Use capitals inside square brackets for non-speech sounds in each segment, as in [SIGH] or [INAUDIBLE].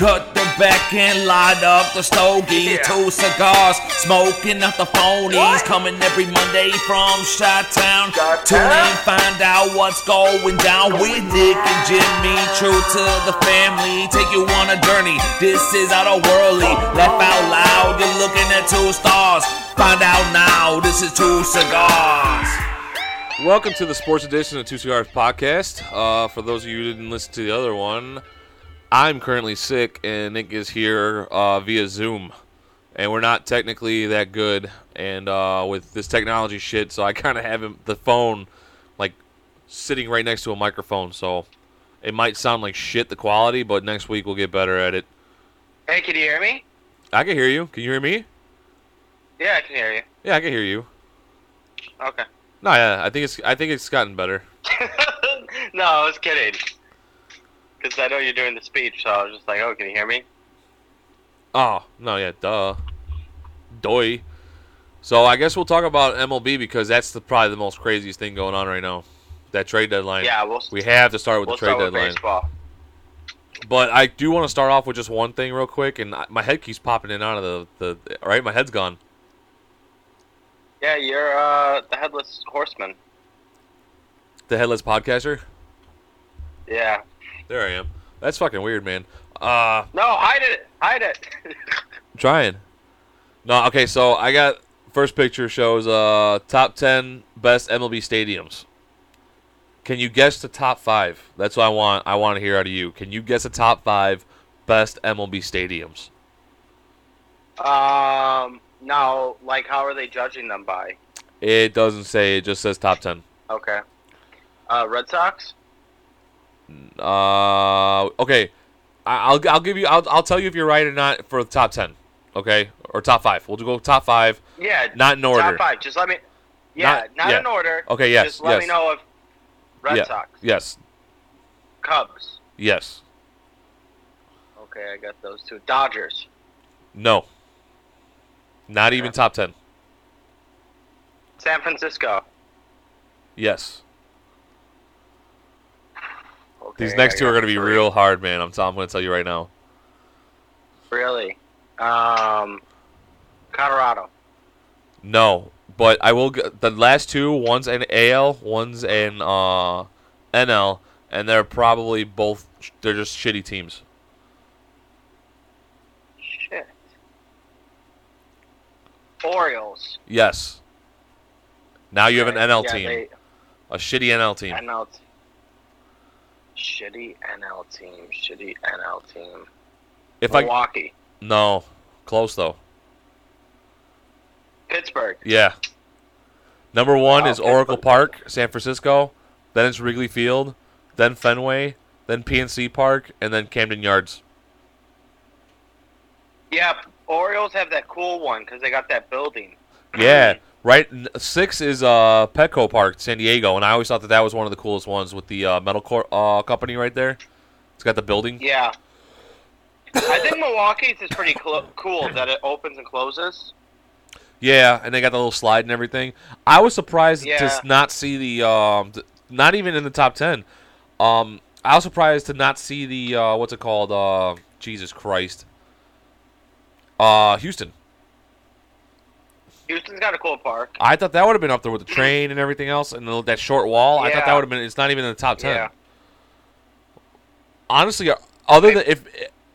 Cut the back and light up the stogie. Yeah. Two cigars, smoking out the phonies. What? Coming every Monday from Shot Town. Tune in, find out what's going down with Nick and Jimmy. True to the family, take you on a journey. This is out of worldly. Laugh out loud, you're looking at two stars. Find out now, this is two cigars. Welcome to the sports edition of Two Cigars Podcast. Uh, for those of you who didn't listen to the other one, I'm currently sick and Nick is here uh, via Zoom, and we're not technically that good. And uh, with this technology shit, so I [LAUGHS] kind of have him, the phone like sitting right next to a microphone, so it might sound like shit the quality, but next week we'll get better at it. Hey, can you hear me? I can hear you. Can you hear me? Yeah, I can hear you. Yeah, I can hear you. Okay. No, yeah, I think it's I think it's gotten better. [LAUGHS] no, I was kidding. Because I know you're doing the speech, so I was just like, oh, can you hear me? Oh, no, yeah, duh. Doy. So I guess we'll talk about MLB because that's the probably the most craziest thing going on right now. That trade deadline. Yeah, we'll, We have to start with we'll the trade deadline. baseball. But I do want to start off with just one thing real quick, and I- my head keeps popping in and out of the, the right. My head's gone. Yeah, you're uh, the headless horseman. The headless podcaster. Yeah. There I am. That's fucking weird, man. Uh, No, hide it. Hide it. [LAUGHS] Trying. No, okay. So I got first picture shows uh top ten best MLB stadiums. Can you guess the top five? That's what I want. I want to hear out of you. Can you guess the top five best MLB stadiums? um. Now, like, how are they judging them by? It doesn't say. It just says top ten. Okay. Uh, Red Sox. Uh, okay. I- I'll I'll give you. I'll I'll tell you if you're right or not for the top ten. Okay, or top five. We'll go top five, Yeah. not in order. Top five. Just let me. Yeah, Not- not, yeah. in order. Okay. Yes. Just let yes. me know if Red yeah. Sox, Yes. Cubs. Yes. Okay, I got those two. Dodgers. No. Not even top ten. San Francisco. Yes. These next two are going to be three. real hard, man. I'm, t- I'm going to tell you right now. Really? Um, Colorado. No, but I will. G- the last two, one's in AL, one's in uh, NL, and they're probably both. They're just shitty teams. Shit. Orioles. Yes. Now you have an NL yeah, team, They, a shitty NL team. NL. t- Shitty NL team. Shitty NL team. If I Milwaukee. no, close though. Pittsburgh. Yeah. Number one Oh, is Oracle Park, San Francisco. Then it's Wrigley Field. Then Fenway. Then PNC Park, and then Camden Yards. Yeah, Orioles have that cool one because they got that building. Yeah, right. Six is uh, Petco Park, San Diego, and I always thought that that was one of the coolest ones with the uh, metal core uh, company right there. It's got the building. Yeah. I think Milwaukee's is pretty clo- cool that it opens and closes. Yeah, and they got the little slide and everything. I was surprised to Yeah. s- not see the um, th- not even in the top ten. Um, I was surprised to not see the uh, what's it called? Uh, Jesus Christ. Uh, Houston. Houston's got a cool park. I thought that would have been up there with the train and everything else, and the, that short wall. I thought that would have been. It's not even in the top ten. Yeah. Honestly, uh, other than if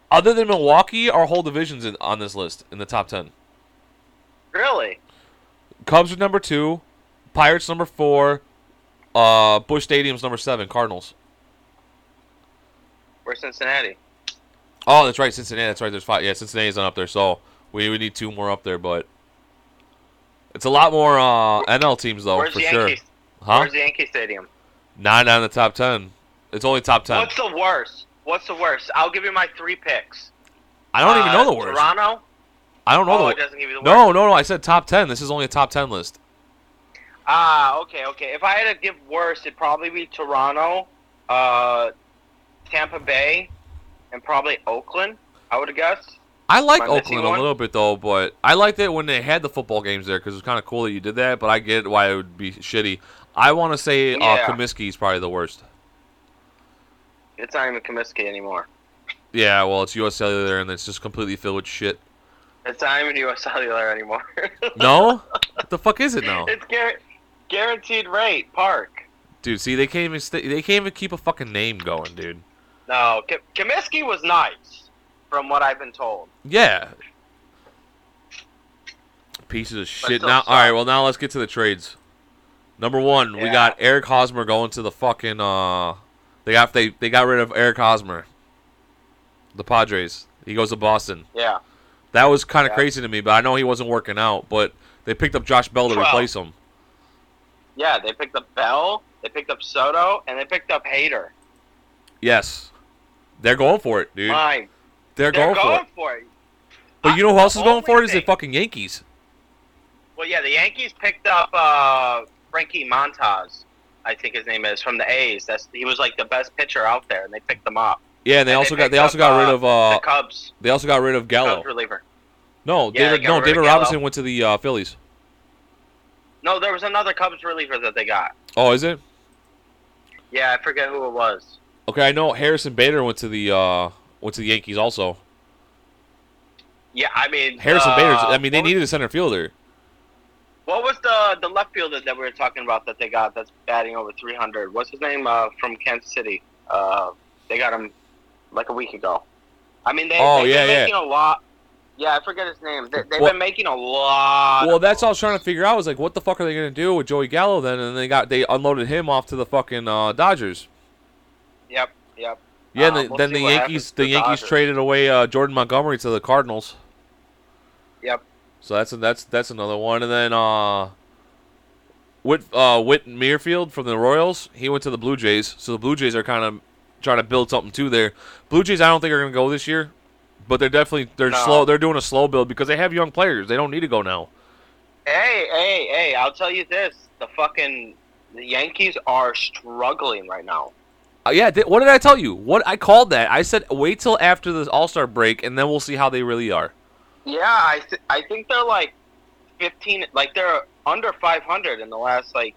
other than Milwaukee, our whole division's in, on this list in the top ten. Really? Cubs are number two, Pirates number four, uh, Busch Stadium's number seven, Cardinals. We're Cincinnati. Oh, that's right, Cincinnati. That's right. There's five. Yeah, Cincinnati's not up there, so we we need two more up there, but it's a lot more uh, NL teams though Where's for sure. Yankee? Huh? Where's the Yankee Stadium? Not on the top ten. It's only top ten. What's the worst? What's the worst? I'll give you my three picks. I don't even Uh, know the worst. Toronto. I don't know oh, the it worst. doesn't give you the worst. No, no, no. I said top ten. This is only a top ten list. Ah, okay, okay. If I had to give worst, it'd probably be Toronto, uh, Tampa Bay, and probably Oakland. I would have guessed. I like I Oakland a little bit though, but I liked it when they had the football games there because it was kind of cool that you did that. But I get why it would be shitty. I want to say uh, Comiskey is probably the worst. It's not even Comiskey anymore. Yeah, well, it's U.S. Cellular, and it's just completely filled with shit. It's not even U.S. Cellular anymore. [LAUGHS] No, what the fuck is it now, It's gar- guaranteed rate park. dude? See, they can't even st- they can't even keep a fucking name going, dude. No, K- Comiskey was nice, from what I've been told. Yeah. Pieces of shit. Now, all right. Well, now let's get to the trades. Number one, we got Eric Hosmer going to the fucking. uh They got they they got rid of Eric Hosmer. The Padres. He goes to Boston. Yeah. That was kind of Yeah. crazy to me, but I know he wasn't working out. But they picked up Josh Bell to Well, replace him. Yeah, they picked up Bell, they picked up Soto, and they picked up Hader. Yes, they're going for it, dude. Mine. They're, They're going, for it. for it. But you know who else is going for it? Is the fucking Yankees. Well, yeah, the Yankees picked up uh, Frankie Montas, I think his name is, from the A's. That's he was like the best pitcher out there, and they picked him up. Yeah, and they And also got they also up, got rid uh, of uh the Cubs, they also got rid of Gallo. Cubs reliever. No, Yeah, David no David Robertson went to the uh, Phillies. No, there was another Cubs reliever that they got. Oh, is it? Yeah, I forget who it was. Okay, I know Harrison Bader went to the uh went to the Yankees also. Yeah, I mean Harrison uh, Bader's I mean they needed a center fielder. What was the the left fielder that we were talking about that they got that's batting over 300? What's his name uh, from Kansas City? Uh, they got him like a week ago. I mean, they, Oh, they've yeah, been yeah. making a lot. Yeah, I forget his name. They, they've Well- been making a lot. Well, that's all I was trying to figure out was like what the fuck are they going to do with Joey Gallo then and they got they unloaded him off to the fucking uh, Dodgers. Yep, yep. Yeah, and Uh, the, we'll then the Yankees the the Yankees traded away uh, Jordan Montgomery to the Cardinals. Yep. So that's that's that's another one, and then uh, Whit uh, Whit Merrifield from the Royals, he went to the Blue Jays. So the Blue Jays are kind of trying to build something too there. Blue Jays, I don't think are going to go this year, but they're definitely they're No. slow. They're doing a slow build because they have young players. They don't need to go now. Hey, hey, hey! I'll tell you this: the fucking the Yankees are struggling right now. Uh, yeah, th- what did I tell you? What I called that? I said wait till after the All Star break, and then we'll see how they really are. Yeah, I th- I think they're like fifteen, like they're under five hundred in the last like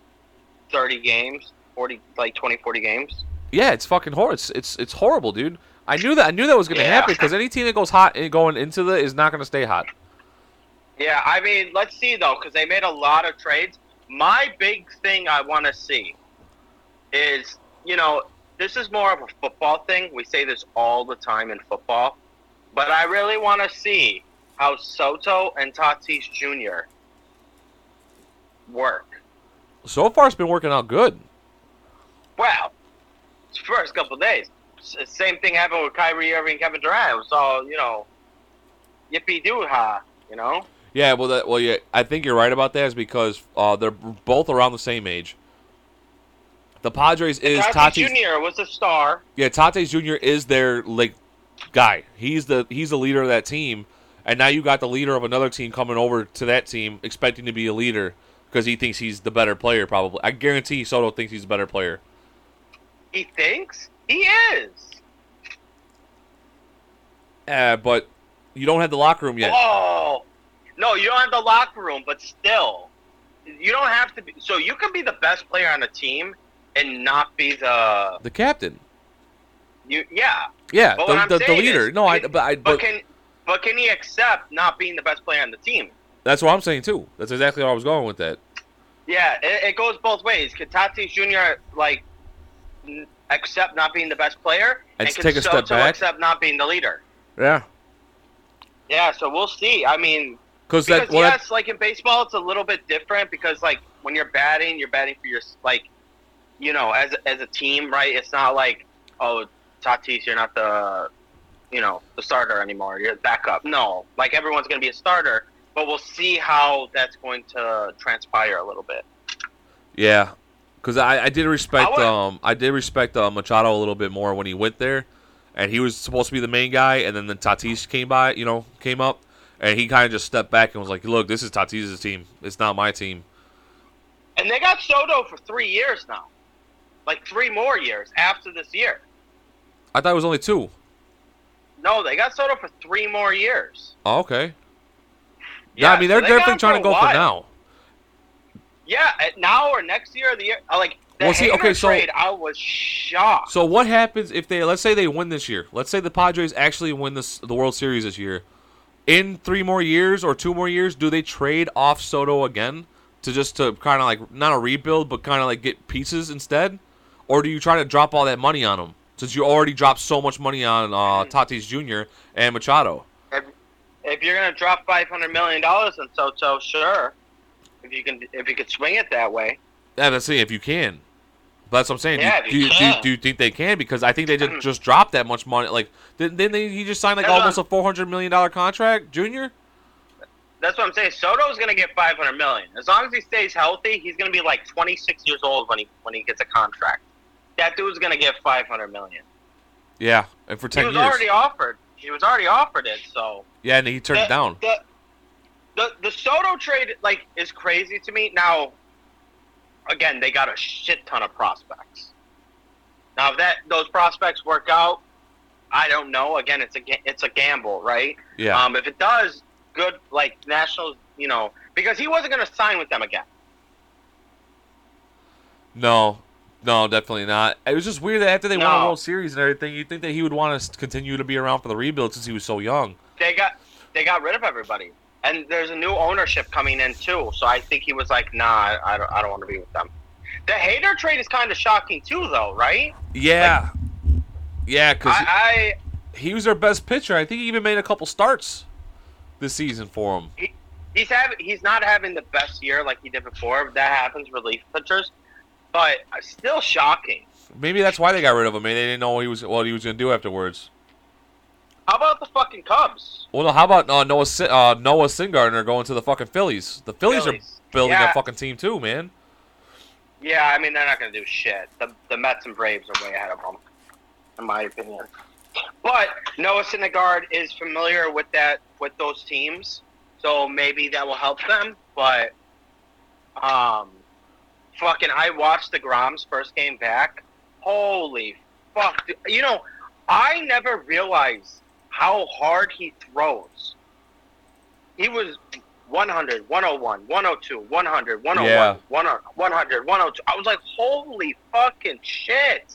thirty games, forty, like 20, 40 games. Yeah, it's fucking horrible. It's, it's it's horrible, dude. I knew that. I knew that was going to Yeah. happen because any team that goes hot going into the is not going to stay hot. Yeah, I mean, let's see though, because they made a lot of trades. My big thing I want to see is, you know, this is more of a football thing. We say this all the time in football, but I really want to see how Soto and Tatis Jr. work. So far, it's been working out good. Well, it's the first couple days. Same thing happened with Kyrie Irving and Kevin Durant. It was all, you know, yippee doo ha, you know? Yeah, well, that, well, yeah, I think you're right about that. Is because uh, they're both around the same age. The Padres is Tatis Tatis. Jr. was a star. Yeah, Tatis Jr. is their like guy. He's the he's the leader of that team, and now you got the leader of another team coming over to that team, expecting to be a leader because he thinks he's the better player. Probably, I guarantee Soto thinks he's a better player. He thinks he is. Uh, but you don't have the locker room yet. Oh, no, you don't have the locker room, but still, you don't have to be. So you can be the best player on the team and not be the The captain. you. Yeah, Yeah, But the, the, the leader. is- no, I but I but, but can but can he accept not being the best player on the team? that's what I'm saying too. That's exactly where I was going with that. Yeah, it, it goes both ways. Can Tatis Jr. like accept not being the best player, And can take a step back? accept not being the leader? Yeah, Yeah, so we'll see. I mean, because because that well, that- yes, like in baseball, it's a little bit different because like when you're batting, you're batting for your like, you know, as as a team, right? It's not like oh, Tatis, you're not the, you know, the starter anymore. You're backup. No, like everyone's gonna be a starter, but we'll see how that's going to transpire a little bit. Yeah, because I, I did respect I would- um I did respect uh, Machado a little bit more when he went there, and he was supposed to be the main guy, and then the Tatis came by, you know, came up, and he kind of just stepped back and was like, "Look, this is Tatis's team. It's not my team." And they got Soto for three years now, like three more years after this year. I thought it was only two. No, they got Soto for three more years. Oh, okay. Yeah, I mean they're they definitely trying to go for now. Yeah, at now or next year or the year, like the Well, see, okay, so- trade, I was shocked. So what happens if they let's say they win this year? Let's say the Padres actually win this the World Series this year. In three more years or two more years, do they trade off Soto again to just to kind of like not a rebuild, but kind of like get pieces instead, or do you try to drop all that money on him since you already dropped so much money on uh, Tatis Jr. and Machado? if, if you're gonna drop five hundred million dollars on Soto, sure. If you can, if you could swing it that way, Yeah, that's the if you can. But that's what I'm saying. Yeah, do, you, do, you, do, do you think they can? Because I think they just just dropped that much money. Like didn't, didn't they, he just signed like That's almost a four hundred million dollar contract, Junior? that's what I'm saying. Soto's gonna get five hundred million as long as he stays healthy. He's gonna be like twenty six years old when he when he gets a contract. That dude's gonna get five hundred million. Yeah, and for ten years. He was years. already offered. He was already offered it. So yeah, and he turned it down. The, the the Soto trade like is crazy to me. Now, again, they got a shit ton of prospects. Now, if that those prospects work out, I don't know. Again, it's a it's a gamble, right? Yeah, Um, if it does, good. Like Nationals, you know, because he wasn't going to sign with them again. no, no, definitely not. It was just weird that after they won a World Series and everything, you'd think that he would want to continue to be around for the rebuild since he was so young. They got they got rid of everybody, and there's a new ownership coming in too. So I think he was like, Nah, I, I don't, I don't want to be with them. The Hader trade is kind of shocking too, though, right? Yeah, yeah, because I, he was their best pitcher. I think he even made a couple starts this season for him. I he's having he's not having the best year like he did before. That happens relief pitchers, but still shocking. Maybe that's why they got rid of him. Maybe they didn't know what he was what he was going to do afterwards. How about the fucking Cubs? Well, no, how about uh, Noah uh, Noah Syndergaard going to the fucking Phillies? The Phillies, Phillies. are building Yeah. a fucking team too, man. Yeah, I mean they're not going to do shit. The the Mets and Braves are way ahead of them, in my opinion. But Noah Syndergaard is familiar with that with those teams, so maybe that will help them. But um, fucking, I watched deGrom's first game back. Holy fuck! dude. You know, I never realized how hard he throws. He was 100, 101, 102, 100, 101, Yeah. 100, 100, 102. I was like, holy fucking shit.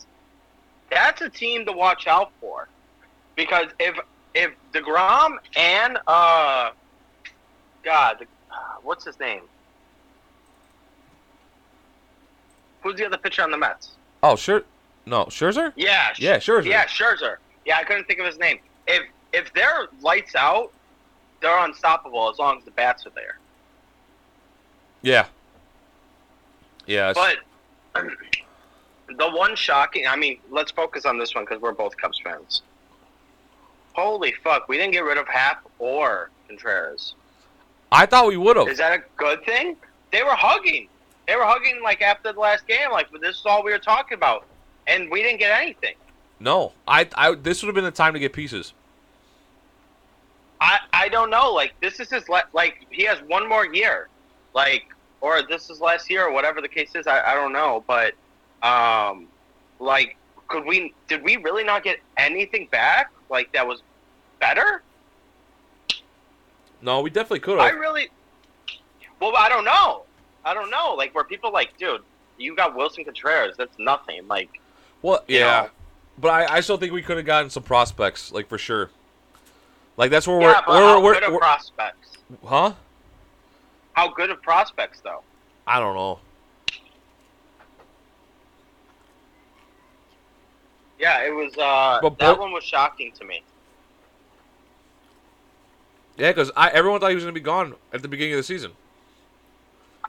That's a team to watch out for. Because if if DeGrom and uh God, what's his name? Who's the other pitcher on the Mets? Oh, sure. No, Scherzer. Yeah, Yeah, Scherzer. Yeah, Scherzer. Yeah, I couldn't think of his name. If if they're lights out, they're unstoppable as long as the bats are there. Yeah. Yeah. But the one shocking, I mean, let's focus on this one because we're both Cubs fans. Holy fuck, we didn't get rid of Happ or Contreras. I thought we would have. Is that a good thing? They were hugging. They were hugging like after the last game, like this is all we were talking about, and we didn't get anything. No, I, I. This would have been the time to get pieces. I I don't know. Like this is his la- like he has one more year, like or this is last year or whatever the case is. I, I don't know, but um, like could we did we really not get anything back like that was better? No, we definitely could I really well I don't know. I don't know. Like where people like, dude, you got Willson Contreras. That's nothing. Like Well, yeah, know. but I, I still think we could have gotten some prospects, like for sure. Like that's where yeah, we're, but we're, how we're, good of we're- prospects? huh? How good of prospects though? I don't know. Yeah, it was. uh But That one was shocking to me. Yeah, because I everyone thought he was gonna be gone at the beginning of the season.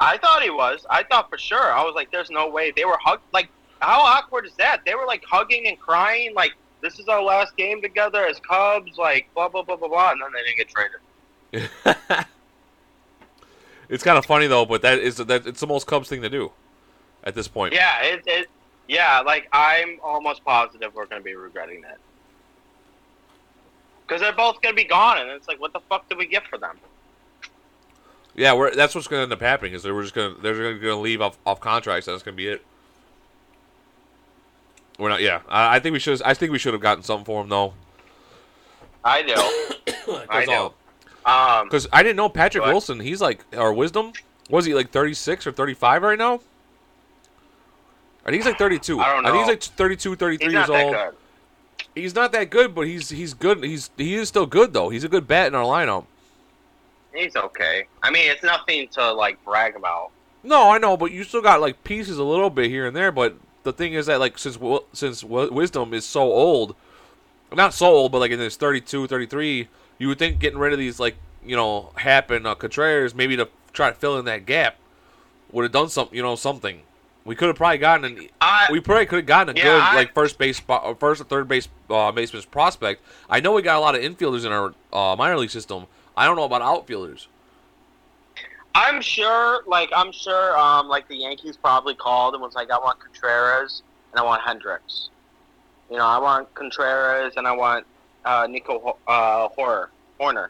I thought he was. I thought for sure. I was like, "There's no way." They were hugged. like, how awkward is that? They were like hugging and crying, like, "This is our last game together as Cubs." Like, blah blah blah blah blah, and then they didn't get traded. [LAUGHS] it's kind of funny though, but that is that it's the most Cubs thing to do at this point. Yeah, it, it. Yeah, like I'm almost positive we're gonna be regretting that because they're both gonna be gone, and it's like, what the fuck did we get for them? Yeah, we're, that's what's going to end up happening is they're just going to they're going to leave off, off contracts. That's going to be it. We're not. Yeah, I, I think we should. I think we should have gotten something for him though. I know. [COUGHS] I Because know. Um, I didn't know Patrick But- Wilson. He's like or Wisdom. Was he like 36 or 35 right now? I think he's like 32. I don't think he's like 32, 33 He's years not that old. good. He's not that good, but he's he's good. He's he is still good though. He's a good bat in our lineup. He's okay. I mean, it's nothing to like brag about. No, I know, but you still got like pieces a little bit here and there. But the thing is that like since since Wisdom is so old, not so old, but like in his 32, 33, you would think getting rid of these like you know happen uh, Contreras maybe to try to fill in that gap would have done something. You know something. We could have probably gotten an. I We probably could have gotten a Yeah, good I- like first base, or first or third base uh, baseman's prospect. I know we got a lot of infielders in our uh, minor league system. I don't know about outfielders. I'm sure, like I'm sure, um, like the Yankees probably called and was like, I want Contreras and I want Hendricks. You know, I want Contreras and I want uh, Nico uh, Hoerner, Hoerner,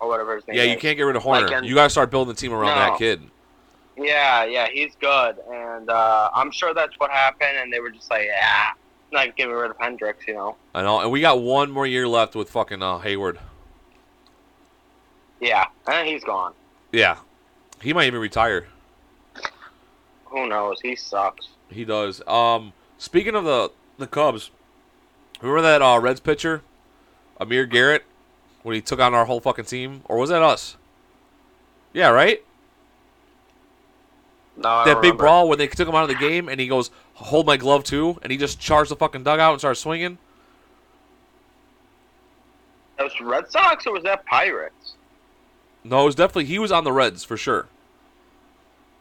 or whatever his name Yeah, is. you can't get rid of Hoerner. Like, and- you got to start building the team around No. that kid. Yeah, yeah, he's good, and uh, I'm sure that's what happened. And they were just like, yeah, not getting rid of Hendricks, you know. I know, and we got one more year left with fucking uh, Hayward. Yeah, and he's gone. Yeah, he might even retire. Who knows? He sucks. He does. Um, speaking of the the Cubs, remember that uh, Reds pitcher, Amir Garrett, when he took on our whole fucking team, or was that us? Yeah, right. No, that big brawl when they took him out of the game, and he goes, "Hold my glove too," and he just charged the fucking dugout and started swinging. That was Red Sox or was that Pirates? No, it was definitely he was on the Reds for sure.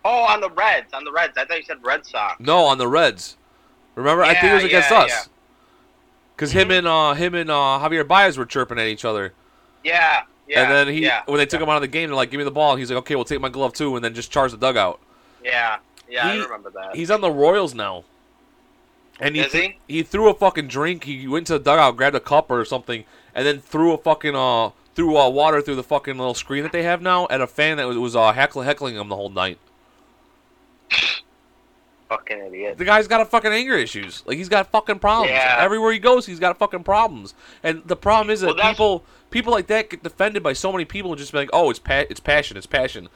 Oh, on the Reds, on the Reds. I thought you said Red Sox. No, on the Reds. Remember, I think it was against yeah, us. yeah. Because him and uh, him and uh, Javier Baez were chirping at each other, Yeah, yeah. and then he yeah, when they took him out of the game, they're like, "Give me the ball." He's like, "Okay, we'll take my glove too," and then just charge the dugout. Yeah, yeah, He- I remember that. He's on the Royals now, and he Is he? he threw a fucking drink. He went to the dugout, grabbed a cup or something, and then threw a fucking uh threw uh, water through the fucking little screen that they have now at a fan that was, was uh, heckling heckling him the whole night. Fucking idiot. The guy's got a fucking anger issues. Like he's got fucking problems. Yeah. Everywhere he goes, he's got fucking problems. And the problem is that Well, people people like that get defended by so many people and just be like, "Oh, it's pa- it's passion, it's passion."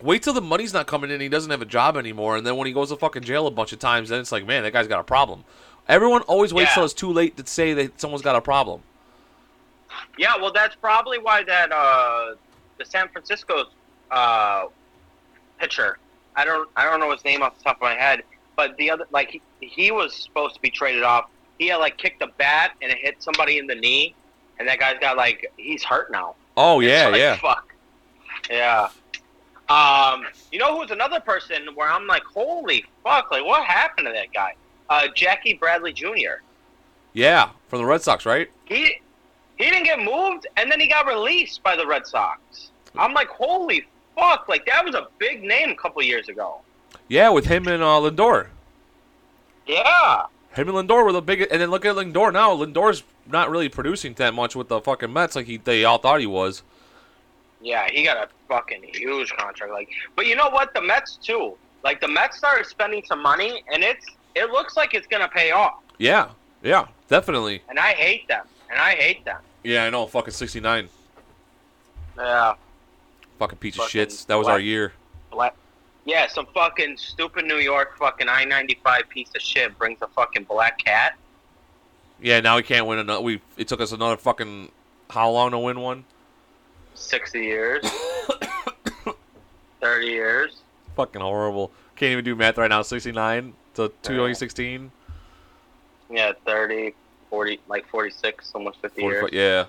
Wait till the money's not coming in, he doesn't have a job anymore, and then when he goes to fucking jail a bunch of times, then it's like, man, that guy's got a problem. Everyone always waits Yeah. till it's too late to say that someone's got a problem. Yeah, well, that's probably why that uh, the San Francisco uh, pitcher. I don't I don't know his name off the top of my head, but the other like he, he was supposed to be traded off. He had like kicked a bat and it hit somebody in the knee, and that guy's got like he's hurt now. Oh yeah, like, yeah. Fuck. Yeah. Um, you know who's another person where I'm like, holy fuck, like what happened to that guy? Uh, Jackie Bradley Jr. Yeah, from the Red Sox, right? He he didn't get moved, and then he got released by the Red Sox. I'm like, holy fuck! Like that was a big name a couple years ago. Yeah, with him and uh, Lindor. Yeah. Him and Lindor were the biggest, and then look at Lindor now. Lindor's not really producing that much with the fucking Mets like he they all thought he was. Yeah, he got a fucking huge contract. Like, but you know what? The Mets too. Like the Mets started spending some money, and it's it looks like it's gonna pay off. Yeah, yeah, definitely. And I hate them. And I hate them. Yeah, I know. Fucking sixty nine. Yeah. Fucking piece of shits. That was our year. Black. Yeah, some fucking stupid New York fucking I ninety five piece of shit brings a fucking black cat. Yeah, now we can't win another. We it took us another fucking how long to win one? Sixty years. [COUGHS] Thirty years. Fucking horrible. Can't even do math right now. Sixty nine to two thousand sixteen. Yeah, 30, 40, like 46, almost 50 years. Yeah.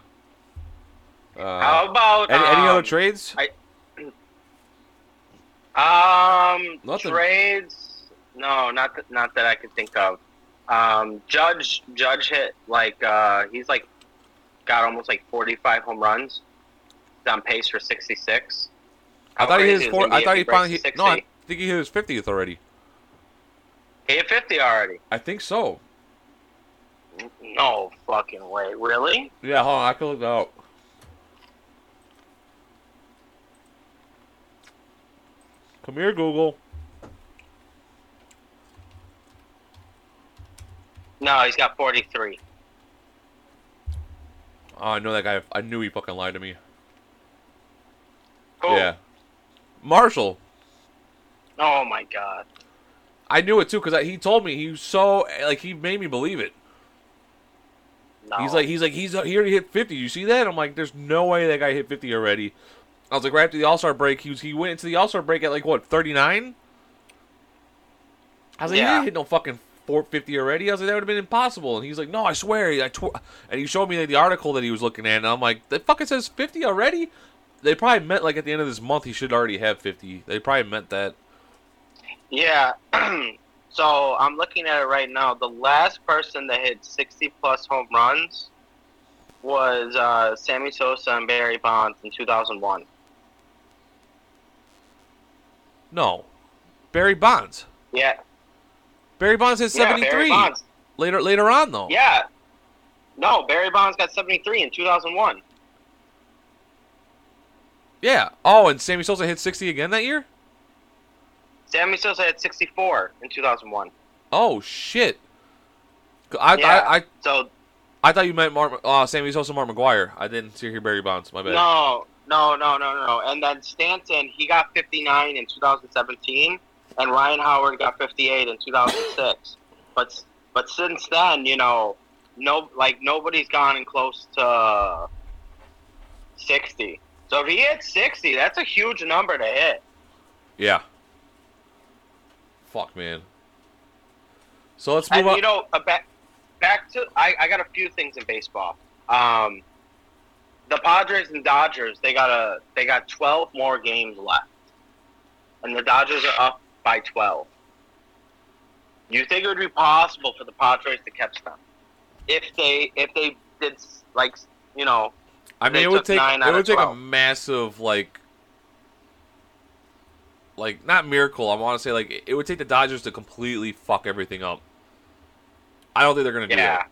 Uh, How about any, any um, other trades? Um, Nothing. trades? No, not that, not that I can think of. Um, Judge Judge hit like uh, he's like got almost like 45 home runs. He's on pace for 66. I thought he hit his four. I thought he finally. Hit, 60? no, I think he hit his fiftieth already. He hit 50 already. I think so. No fucking way. Really? Yeah, hold on. I can look that up. Come here, Google. No, he's got 43. Oh, I know that guy. I knew he fucking lied to me. Who? Yeah. Marshall. Oh my god. I knew it too because he told me he was so like he made me believe it. No. He's like he's like he's he already hit fifty. You see that? I'm like, there's no way that guy hit fifty already. I was like, right after the All Star break, he was he went into the All Star break at like what thirty nine. I was like, Yeah. he didn't hit no fucking four fifty already. I was like, that would have been impossible. And he's like, no, I swear, I tw-. and he showed me the article that he was looking at, and I'm like, that fucking says fifty already. They probably meant like at the end of this month he should already have fifty. They probably meant that. Yeah. [CLEARS THROAT] so I'm looking at it right now. The last person that hit 60 plus home runs was uh, Sammy Sosa and Barry Bonds in 2001. No, Barry Bonds. Yeah. Barry Bonds hit Yeah, Barry Bonds. later later on though. Yeah. No, Barry Bonds got 73 in 2001. Yeah. Oh, and Sammy Sosa hit 60 again that year? Sammy Sosa had 64 in 2001. Oh shit. I Yeah. I, I So I thought you meant Mark, uh, Sammy Sosa, Mark McGwire. I didn't see here Barry Bonds. My bad. no, no, no, no, no. And then Stanton, he got 59 in 2017, and Ryan Howard got 58 in 2006. but but since then, you know, no, like nobody's gone in close to 60. So if he hits 60, that's a huge number to hit. Yeah. Fuck man. So let's move And on. you know, uh, back back to I, I got a few things in baseball. Um, the Padres and Dodgers they got a they got 12 more games left, and the Dodgers are up by 12. You think it would be possible for the Padres to catch them if they if they did like you know I mean, they it would take it would of take a massive like like not miracle. I want to say like it would take the Dodgers to completely fuck everything up. I don't think they're gonna do yeah that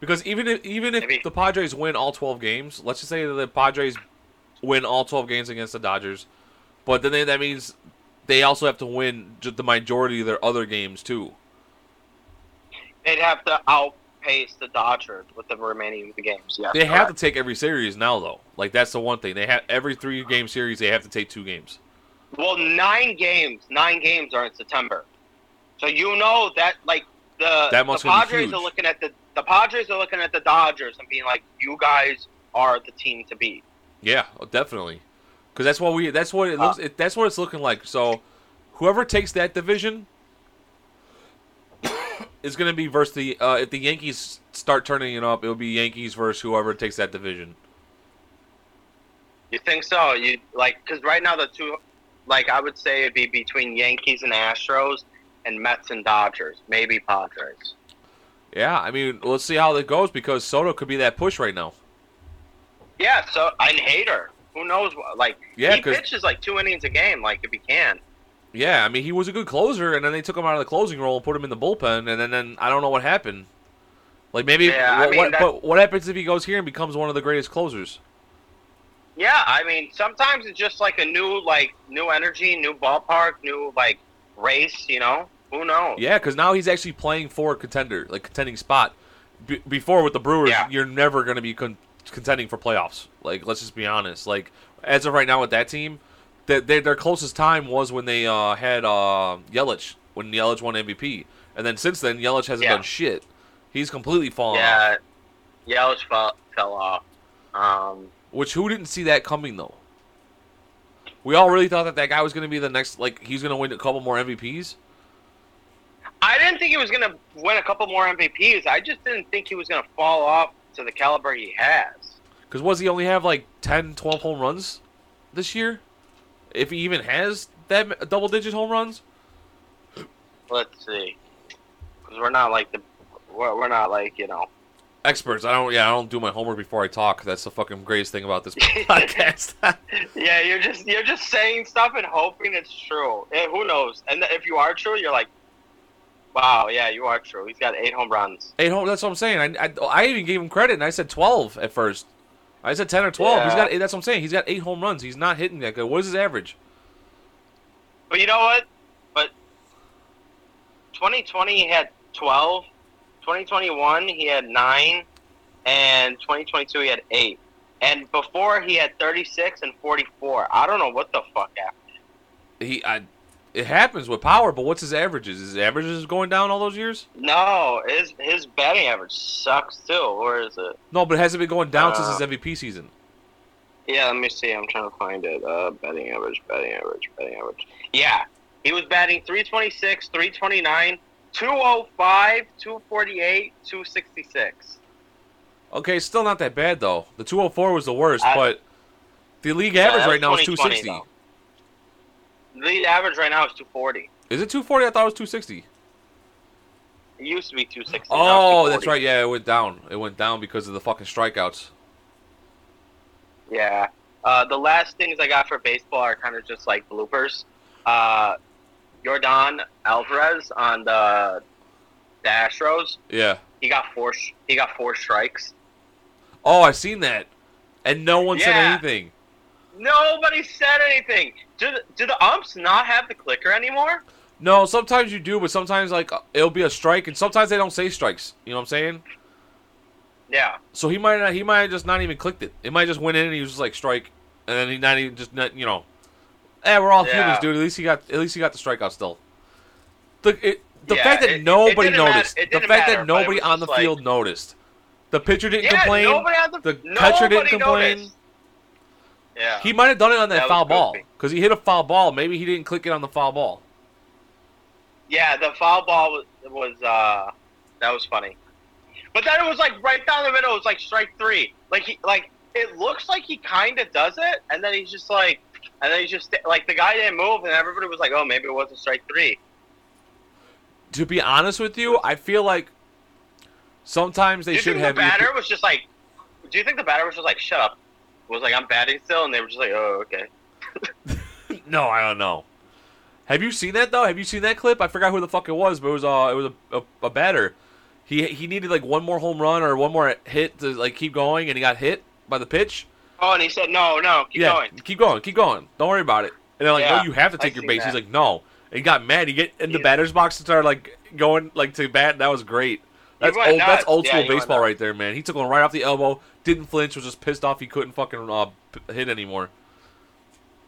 because even if even if Maybe. the Padres win all twelve games, let's just say that the Padres win all twelve games against the Dodgers, but then they, that means they also have to win the majority of their other games too. they'd have to outpace the Dodgers with the remaining games. Yeah, They have to take every series now though. Like that's the one thing they have every three game series they have to take two games. Well, nine games. Nine games are in September, so you know that like the That the Padres are looking at the the Padres are looking at the Dodgers and being like, "You guys are the team to beat." Yeah, oh, definitely. Because that's what we. That's what it Uh, looks. It, that's what it's looking like. So, whoever takes that division [COUGHS] is going to be versus the. Uh, if the Yankees start turning it up, it'll be Yankees versus whoever takes that division. You think so? You like because right now the two, like I would say it'd be between Yankees and Astros, and Mets and Dodgers, maybe Padres. Yeah, I mean, let's see how that goes because Soto could be that push right now. Yeah. So and Hader, who knows? what Like Yeah, he pitches like two innings a game, like if he can. Yeah, I mean, he was a good closer, and then they took him out of the closing role and put him in the bullpen, and then, then I don't know what happened. Like maybe, Yeah, I mean, what, but what happens if he goes here and becomes one of the greatest closers? Yeah, I mean, sometimes it's just like a new, like, new energy, new ballpark, new like race. You know, who knows? Yeah, because now he's actually playing for a contender, like contending spot. B- before with the Brewers, Yeah. you're never going to be con- contending for playoffs. Like, let's just be honest. Like, as of right now with that team, that their, their closest time was when they uh, had uh, Yelich when Yelich won MVP, and then since then Yelich hasn't Yeah. done shit. He's completely fallen off. Yeah, Yelich fell fell off. Um, Which who didn't see that coming though? We all really thought that that guy was going to be the next, like he's going to win a couple more MVPs. I didn't think he was gonna win a couple more MVPs. I just didn't think he was gonna fall off to the caliber he has. Because was he only have like 10, 12 home runs this year? If he even has that double digit home runs? Let's see, because we're not like the, we're, we're not like you know. Experts. I don't. Yeah, I don't do my homework before I talk. That's the fucking greatest thing about this [LAUGHS] podcast. [LAUGHS] Yeah, you're just you're just saying stuff and hoping it's true. Eh, who knows? And if you are true, you're like, wow, yeah, you are true. He's got eight home runs. Eight home. That's what I'm saying. I, I, I even gave him credit, and I said 12 at first. I said 10 or 12. He's got. That's what I'm saying. He's got eight home runs. He's not hitting that good. What is his average? But you know what? But 2020 he had 12. 2021 he had nine, and 2022 he had eight. and before he had 36 and 44. I don't know what the fuck happened. He, I, it happens with power, but what's his averages? His averages going down all those years? No, his his batting average sucks too. Where is it? No, but it hasn't been going down since Uh, his MVP season. Yeah, let me see. I'm trying to find it. Uh, batting average, batting average, batting average. Yeah, he was batting 326, 329, 205, 248, 266. Okay, still not that bad though. The 204 was the worst, I- but the league Yeah, average right now is 260. though. The average right now is 240. Is it 240? I thought it was 260. It used to be 260. Oh, that's right. Yeah, it went down. It went down because of the fucking strikeouts. Yeah. Uh, the last things I got for baseball are kind of just like bloopers. Uh, Yordan Alvarez on the, the Astros. Yeah. He got four. He got four strikes. Oh, I've seen that, and no one said anything. Nobody said anything. Do the, do the umps not have the clicker anymore? No, sometimes you do, but sometimes like uh, it'll be a strike, and sometimes they don't say strikes. You know what I'm saying? Yeah. So he might not, he might have just not even clicked it. It might just went in and he was just like strike, and then he not even just not, you know. Eh, we're all Yeah. humans, dude. At least he got at least he got the strikeout still. The it, the Yeah, fact that it- it nobody didn't noticed, the fact matter, that nobody on the like- field noticed, the pitcher didn't Yeah. complain, Nobody on the, the catcher didn't complain. noticed. Yeah. He might have done it on that, That foul ball because he hit a foul ball. Maybe he didn't click it on the foul ball. Yeah, the foul ball was, was uh that was funny. But then it was like right down the middle. It was like strike three. Like he like it looks like he kind of does it, and then he's just like, and then he's just like the guy didn't move, and everybody was like, oh, maybe it was a strike three. To be honest with you, I feel like sometimes they do you should think have the batter was just like? Do you think the batter was just like, shut up? Was like, I'm batting still, and they were just like, oh, okay. [LAUGHS] No, I don't know. Have you seen that though? Have you seen that clip? I forgot who the fuck it was, but it was uh, it was a, a, a batter. He he needed like one more home run or one more hit to like keep going, and he got hit by the pitch. Oh, and he said, no, no, keep yeah, going. keep going, keep going. Don't worry about it. And they're like, Yeah, no, you have to I take your seen base. He's like, no. And he got mad. He get in the He- batter's box and started like going like to bat. That was great. That's old. That's old school went baseball right there, man. He took one right off the elbow. Didn't flinch. Was just pissed off. He couldn't fucking uh, hit anymore.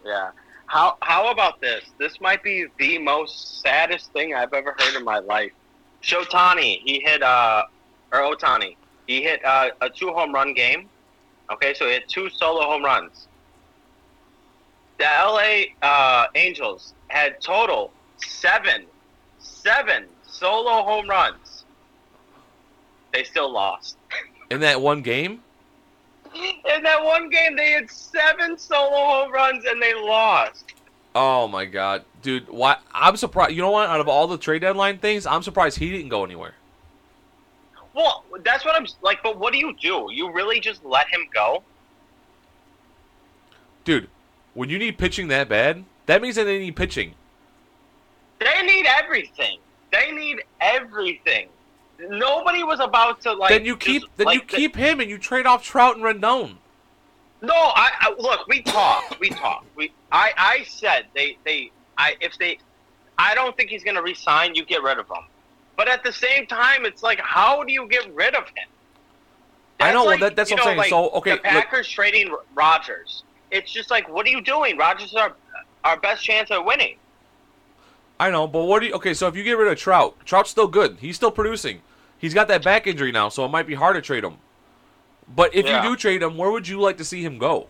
Yeah. How how about this? This might be the most saddest thing I've ever heard in my life. Shotani, he hit uh or Otani, he hit uh, a two home run game. Okay, so he had two solo home runs. The LA uh, Angels had total seven, seven solo home runs. They still lost. [LAUGHS] In that one game, In that one game, they had seven solo home runs and they lost. Oh my god, dude! Why? I'm surprised. You know what? Out of all the trade deadline things, I'm surprised he didn't go anywhere. Well, that's what I'm like. But what do you do? You really just let him go? Dude, when you need pitching that bad, that means that they need pitching. They need everything. They need everything. Nobody was about to like. then you keep just, then you like, the- keep him and you trade off Trout and Rendon. No, I, I look. We talked. We talked. We. I. I said they. They. I. If they. I don't think he's gonna resign. You get rid of him. But at the same time, it's like, how do you get rid of him? I know, well, like, that- that's what I'm saying. like, So, okay, the look- Packers trading R- Rodgers. It's just like, what are you doing? Rodgers is our our best chance at winning. I know, but what do you? Okay, so if you get rid of Trout, Trout's still good. He's still producing. He's got that back injury now, so it might be hard to trade him. But if Yeah. you do trade him, where would you like to see him go?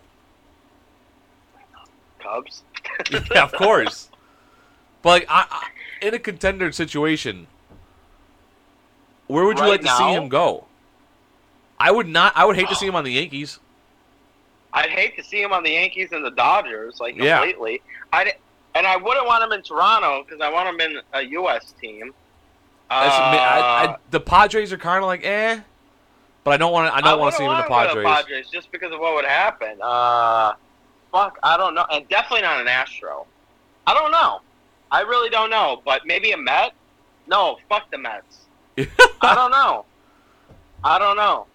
Cubs. [LAUGHS] yeah, of course. But like, I, I, in a contender situation, where would you Right like to see him go? I would not. I would hate to see him on the Yankees. I'd hate to see him on the Yankees and the Dodgers, like Yeah. completely. I and I wouldn't want him in Toronto because I want him in a U.S. team. Uh, I, I, the Padres are kind of like eh, but I don't want to. I don't want to see him in the Padres. him Padres just because of what would happen. Uh, fuck, I don't know, and definitely not an Astro. I don't know. I really don't know, but maybe a Met. No, fuck the Mets. I don't know. I don't know.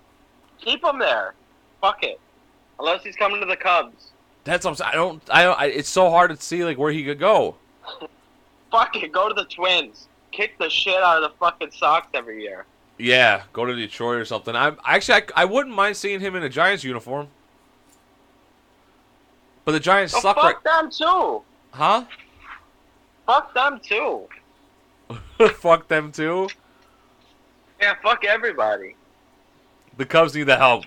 Keep him there. Fuck it. Unless he's coming to the Cubs. That's what I'm saying. I don't. I don't. I, it's so hard to see like where he could go. [LAUGHS] Fuck it. Go to the Twins. Kick the shit out of the fucking Sox every year. Yeah, go to Detroit or something. I actually I, I wouldn't mind seeing him in a Giants uniform. But the Giants Oh, suck right, fuck them too. huh? Fuck them too. [LAUGHS] fuck them too. Yeah, fuck everybody. The Cubs need the help.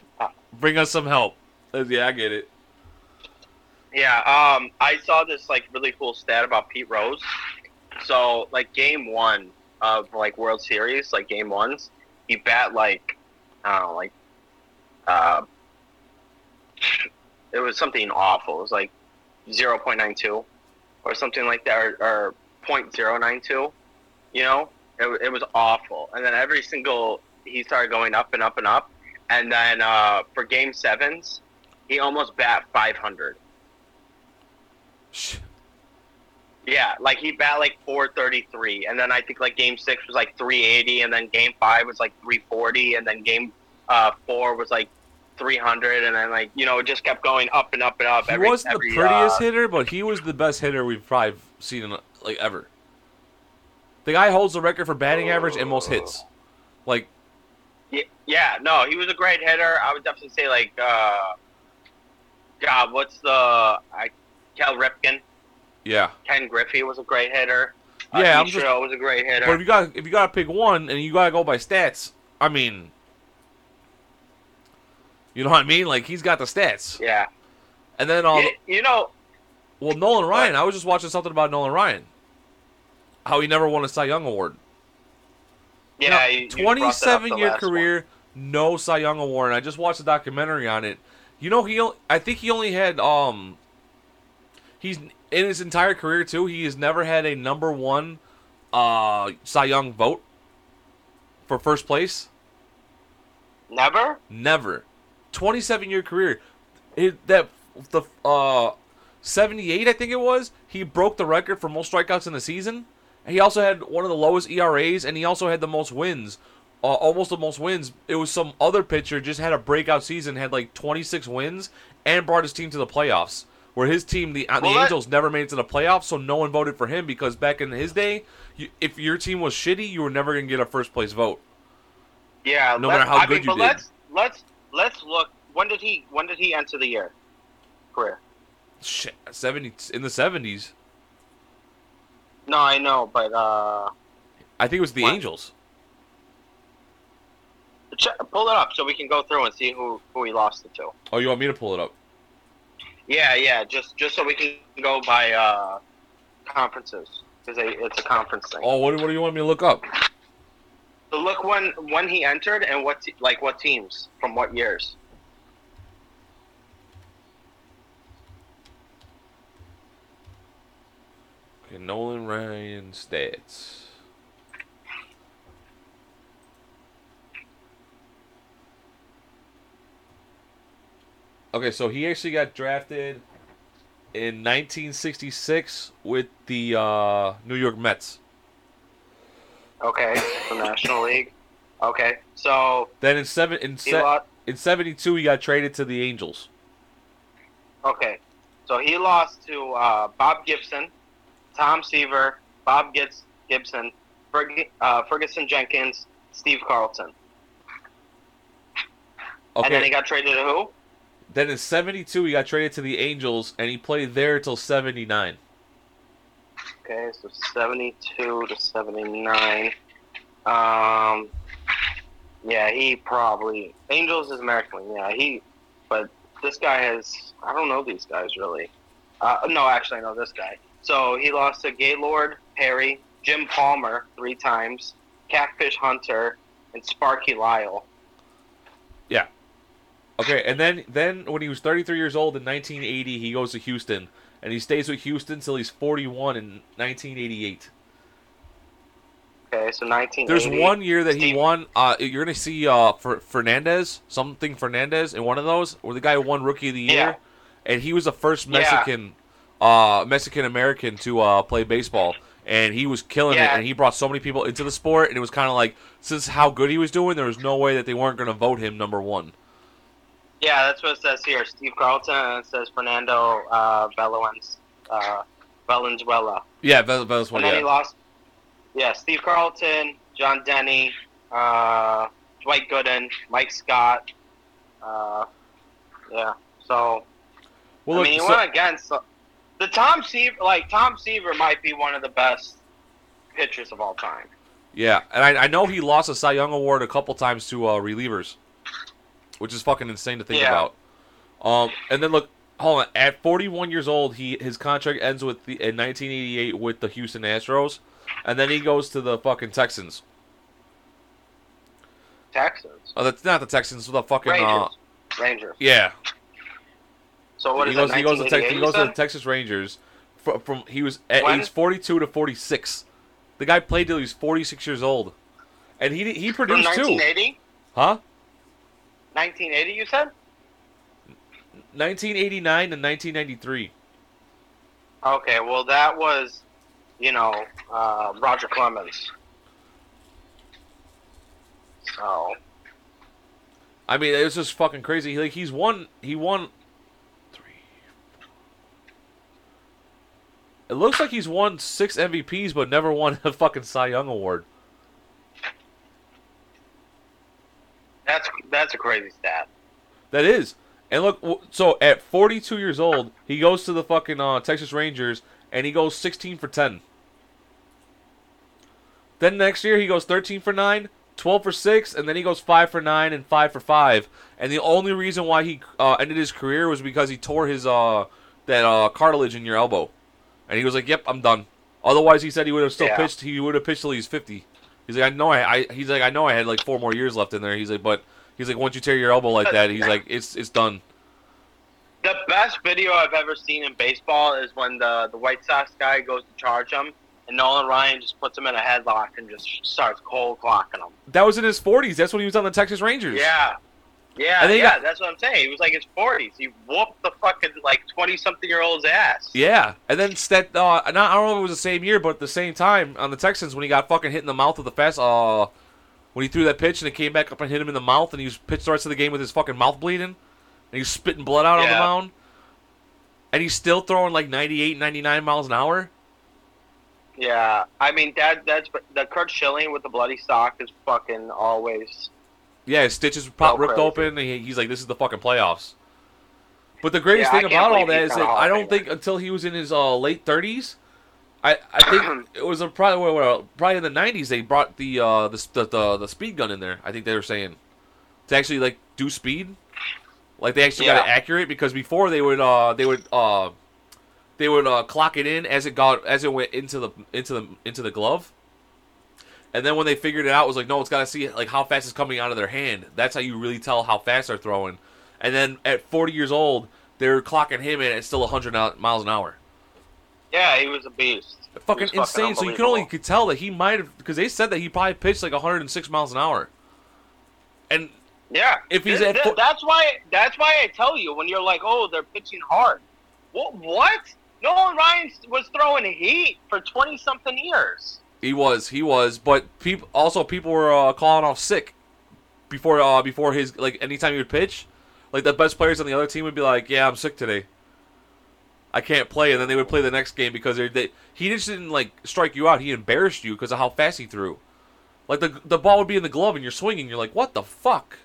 Bring us some help. Uh, Yeah, I get it. Yeah, um, I saw this like really cool stat about Pete Rose. So, like game one of like World Series, like game ones, he bat like I don't know, like uh, it was something awful. It was like zero point nine two or something like that, or, or point zero nine two. You know, it, it was awful. And then every single he started going up and up and up. And then uh, for game sevens, he almost bat five hundred. Shh. Yeah, like he bat like 433, and then I think like game six was like 380, and then game five was like 340, and then game uh, four was like 300, and then like you know it just kept going up and up and up. He every, wasn't every, the prettiest uh, hitter, but he was the best hitter we've probably seen in, like ever. The guy holds the record for batting average and most hits. Like, Yeah, no, he was a great hitter. I would definitely say like, uh, God, what's the I, Cal Ripken, yeah. Ken Griffey was a great hitter. Uh, Yeah, I'm Ichiro just- was a great hitter. But if you got if you got to pick one and you got to go by stats, I mean, you know what I mean? Like he's got the stats, yeah, and then all you, you know, well Nolan Ryan. I was just watching something about Nolan Ryan, how he never won a Cy Young award. yeah, Now, you- you brought that up 27 year last one. career, no Cy Young award. I just watched a documentary on it. You know, he I think he only had um. He's in his entire career too. He has never had a number one, uh, Cy Young vote for first place. Never. Never. 27 year career. It, that the uh 78 I think it was. He broke the record for most strikeouts in the season. He also had one of the lowest ERAs and he also had the most wins. Uh, almost the most wins. It was some other pitcher just had a breakout season, had like 26 wins and brought his team to the playoffs. Where his team, the uh, the Well, that- Angels, never made it to the playoffs, so no one voted for him because back in his day, you, if your team was shitty, you were never gonna get a first place vote. Yeah, No matter how I good mean, you but did. let's let's let's look. When did he when did he enter the year career? Shit, 70 in the 70s. No, I know, but uh, I think it was the What? Angels. check, pull it up so we can go through and see who who he lost it to. Oh, you want me to pull it up? Yeah, yeah, just just so we can go by uh, conferences because it's a conference thing. Oh, what, what do you want me to look up? So look when when he entered and what te- like what teams from what years. Nolan Ryan stats. Okay, so he actually got drafted in 1966 with the uh, New York Mets. Okay, the National League. Okay, so Then in seven in, se- lost. in 72 he got traded to the Angels. Okay, so he lost to uh, Bob Gibson, Tom Seaver, Bob Gibs- Gibson, Ferg- uh, Ferguson Jenkins, Steve Carlton, Okay. and then he got traded to who? Then in 72, he got traded to the Angels, and he played there until 79. Okay, so seventy-two to seventy-nine. Um, yeah, he probably Angels is American. League, Yeah, he. But this guy has. I don't know these guys really. Uh, no, actually, I know this guy. So he lost to Gaylord Perry, Jim Palmer three times, Catfish Hunter, and Sparky Lyle. Yeah. Okay, and then then when he was 33 years old in 1980, he goes to Houston, and he stays with Houston till he's 41 in 1988. Okay, so nineteen. There's one year that he Steve- won. Uh, you're gonna see uh, for Fernandez something Fernandez in one of those where the guy won Rookie of the Year, Yeah. and he was the first. Mexican, uh, Mexican American to uh, play baseball, and he was killing it, and he brought so many people into the sport, and it was kind of like since how good he was doing, there was no way that they weren't gonna vote him number one. Yeah, that's what it says here. Steve Carlton and it says Fernando uh, Valenzuela. Uh, Valenzuela. Yeah, that and then Yeah. he lost. Yeah, Steve Carlton, John Denny, uh, Dwight Gooden, Mike Scott. Uh, yeah, so Well, I look, mean, he so- went against the Tom Seaver. Like Tom Seaver might be one of the best pitchers of all time. yeah, and I, I know he lost a Cy Young award a couple times to uh, relievers, which is fucking insane to think Yeah. about. Um, and then look, hold on. At 41 years old, he his contract ends with the in 1988 with the Houston Astros, and then he goes to the fucking Texans. Texans, Oh, that's not the Texans. The fucking uh, Rangers, Rangers. yeah. So what he is goes. that? He goes to Tex- 1988, he goes to the? Texas Rangers. From, from he was at When? age 42 to 46. The guy played till he was 46 years old, and he he From produced too, 1980. huh? 1980, you said? 1989 to 1993. Okay, well that was, you know, uh, Roger Clemens. So I mean, it was just fucking crazy. Like he's won. He won. It looks like he's won six MVPs, but never won a fucking Cy Young award. that's that's a crazy stat. That is. And look, so at 42 years old, he goes to the fucking uh, Texas Rangers and he goes 16 for 10. Then next year he goes 13 for 9, 12 for 6, and then he goes 5 for 9 and 5 for 5. And the only reason why he uh, ended his career was because he tore his uh that uh, cartilage in your elbow. And he was like, "Yep, I'm done." Otherwise, he said he would have still Yeah. pitched. He would have pitched till he's 50. He's like, "I know I, I he's like, "I know I had like 4 more years left in there." He's like, "But He's like, once you tear your elbow like that, he's like, it's it's done. The best video I've ever seen in baseball is when the the White Sox guy goes to charge him, and Nolan Ryan just puts him in a headlock and just starts cold clocking him. That was in his 40s. That's when he was on the Texas Rangers. Yeah. Yeah, yeah, got- that's what I'm saying. He was like his 40s. He whooped the fucking like 20 something year old's ass. Yeah, and then Stet, uh, not, I don't know if it was the same year, but at the same time on the Texans when he got fucking hit in the mouth with the fast, uh, when he threw that pitch and it came back up and hit him in the mouth, and he was pitched the rest of the game with his fucking mouth bleeding, and he was spitting blood out on the mound, and he's still throwing like 98, 99 miles an hour. Yeah, I mean that that's the Curt Schilling with the bloody sock is fucking always. Yeah, his stitches pop ripped open, and he, he's like, "This is the fucking playoffs." But the greatest Yeah, thing about all that is that he's is not a that Hall I don't think until he was in his uh, late thirties, I I think [CLEARS THROAT] it was a, probably well, probably in the nineties they brought the, uh, the the the the speed gun in there. I think they were saying to actually like do speed, like they actually got it accurate because before they would uh they would uh they would uh, clock it in as it got as it went into the into the into the glove. And then when they figured it out, it was like, no, it's got to see like how fast it's coming out of their hand. That's how you really tell how fast they're throwing. And then at 40 years old, they're clocking him in at still 100 miles an hour. Yeah, he was a beast. Fucking insane. So you can only could tell that he might have because they said that he probably pitched like 106 miles an hour. And Yeah, If he's Th- at th- that's why that's why I tell you when you're like, oh, they're pitching hard. What? What? Nolan Ryan was throwing heat for 20 something years. He was, he was, but people also people were uh, calling off sick before uh, before his like anytime he would pitch, like the best players on the other team would be like, yeah, I'm sick today. I can't play, and then they would play the next game because they, he just didn't like strike you out. He embarrassed you because of how fast he threw. Like the the ball would be in the glove and you're swinging. You're like, what the fuck?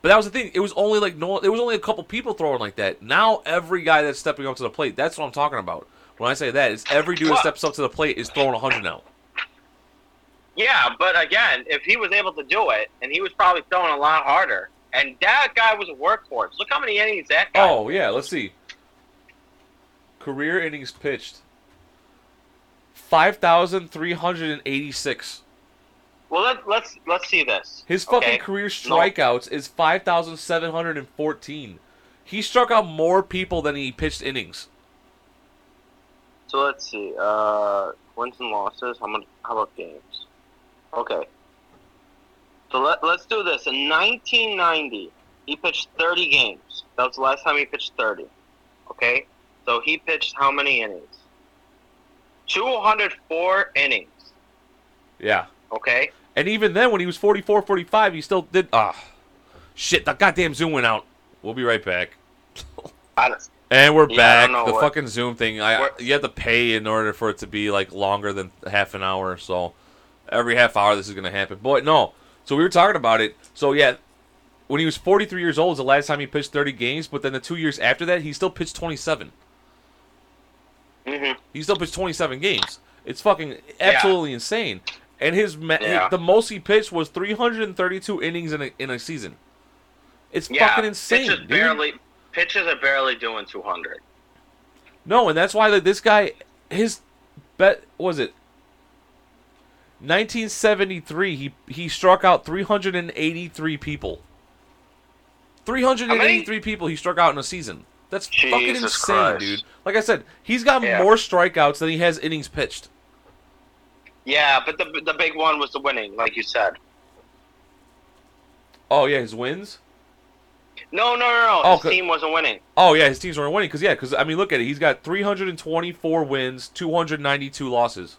But that was the thing. It was only like no. It was only a couple people throwing like that. Now every guy that's stepping up to the plate. That's what I'm talking about. When I say that, it's every dude that steps up to the plate is throwing 100 now. Yeah, but again, if he was able to do it, and he was probably throwing a lot harder, and that guy was a workhorse. Look how many innings that guy. Oh yeah, let's see. Career innings pitched. Five thousand three hundred and eighty-six. Well, let, let's let's see this. His fucking okay? career No. strikeouts is five thousand seven hundred and fourteen. He struck out more people than he pitched innings. So let's see. Uh, wins and losses. How much? How about games? Okay. So let let's do this. In 1990, he pitched 30 games. That was the last time he pitched 30. Okay. So he pitched how many innings? 204 innings. Yeah. Okay. And even then, when he was 44, 45, he still did. Ah, shit! The goddamn Zoom went out. We'll be right back. I don't- And we're Yeah, back. The what- fucking Zoom thing. I What- you have to pay in order for it to be like longer than half an hour. So every half hour this is gonna happen. But no. So we were talking about it. So yeah, when he was 43 years old, was the last time he pitched 30 games. But then the two years after that, he still pitched 27. hmm He still pitched 27 games. It's fucking absolutely insane. And his ma- Yeah. the most he pitched was 332 innings in a, in a season. It's Yeah, fucking insane. Pitches dude. barely, pitches are barely doing 200. No, and that's why like, this guy, his bet was it 1973. He he struck out 383 people. 383 people he struck out in a season. That's fucking insane, Christ. dude. Like I said, he's got Yeah. more strikeouts than he has innings pitched. Yeah, but the the big one was the winning, like you said. Oh yeah, his wins. No, no, no, no. Oh, His team wasn't winning. Oh yeah, his teams weren't winning because yeah, because I mean, look at it. He's got 324 wins, 292 losses.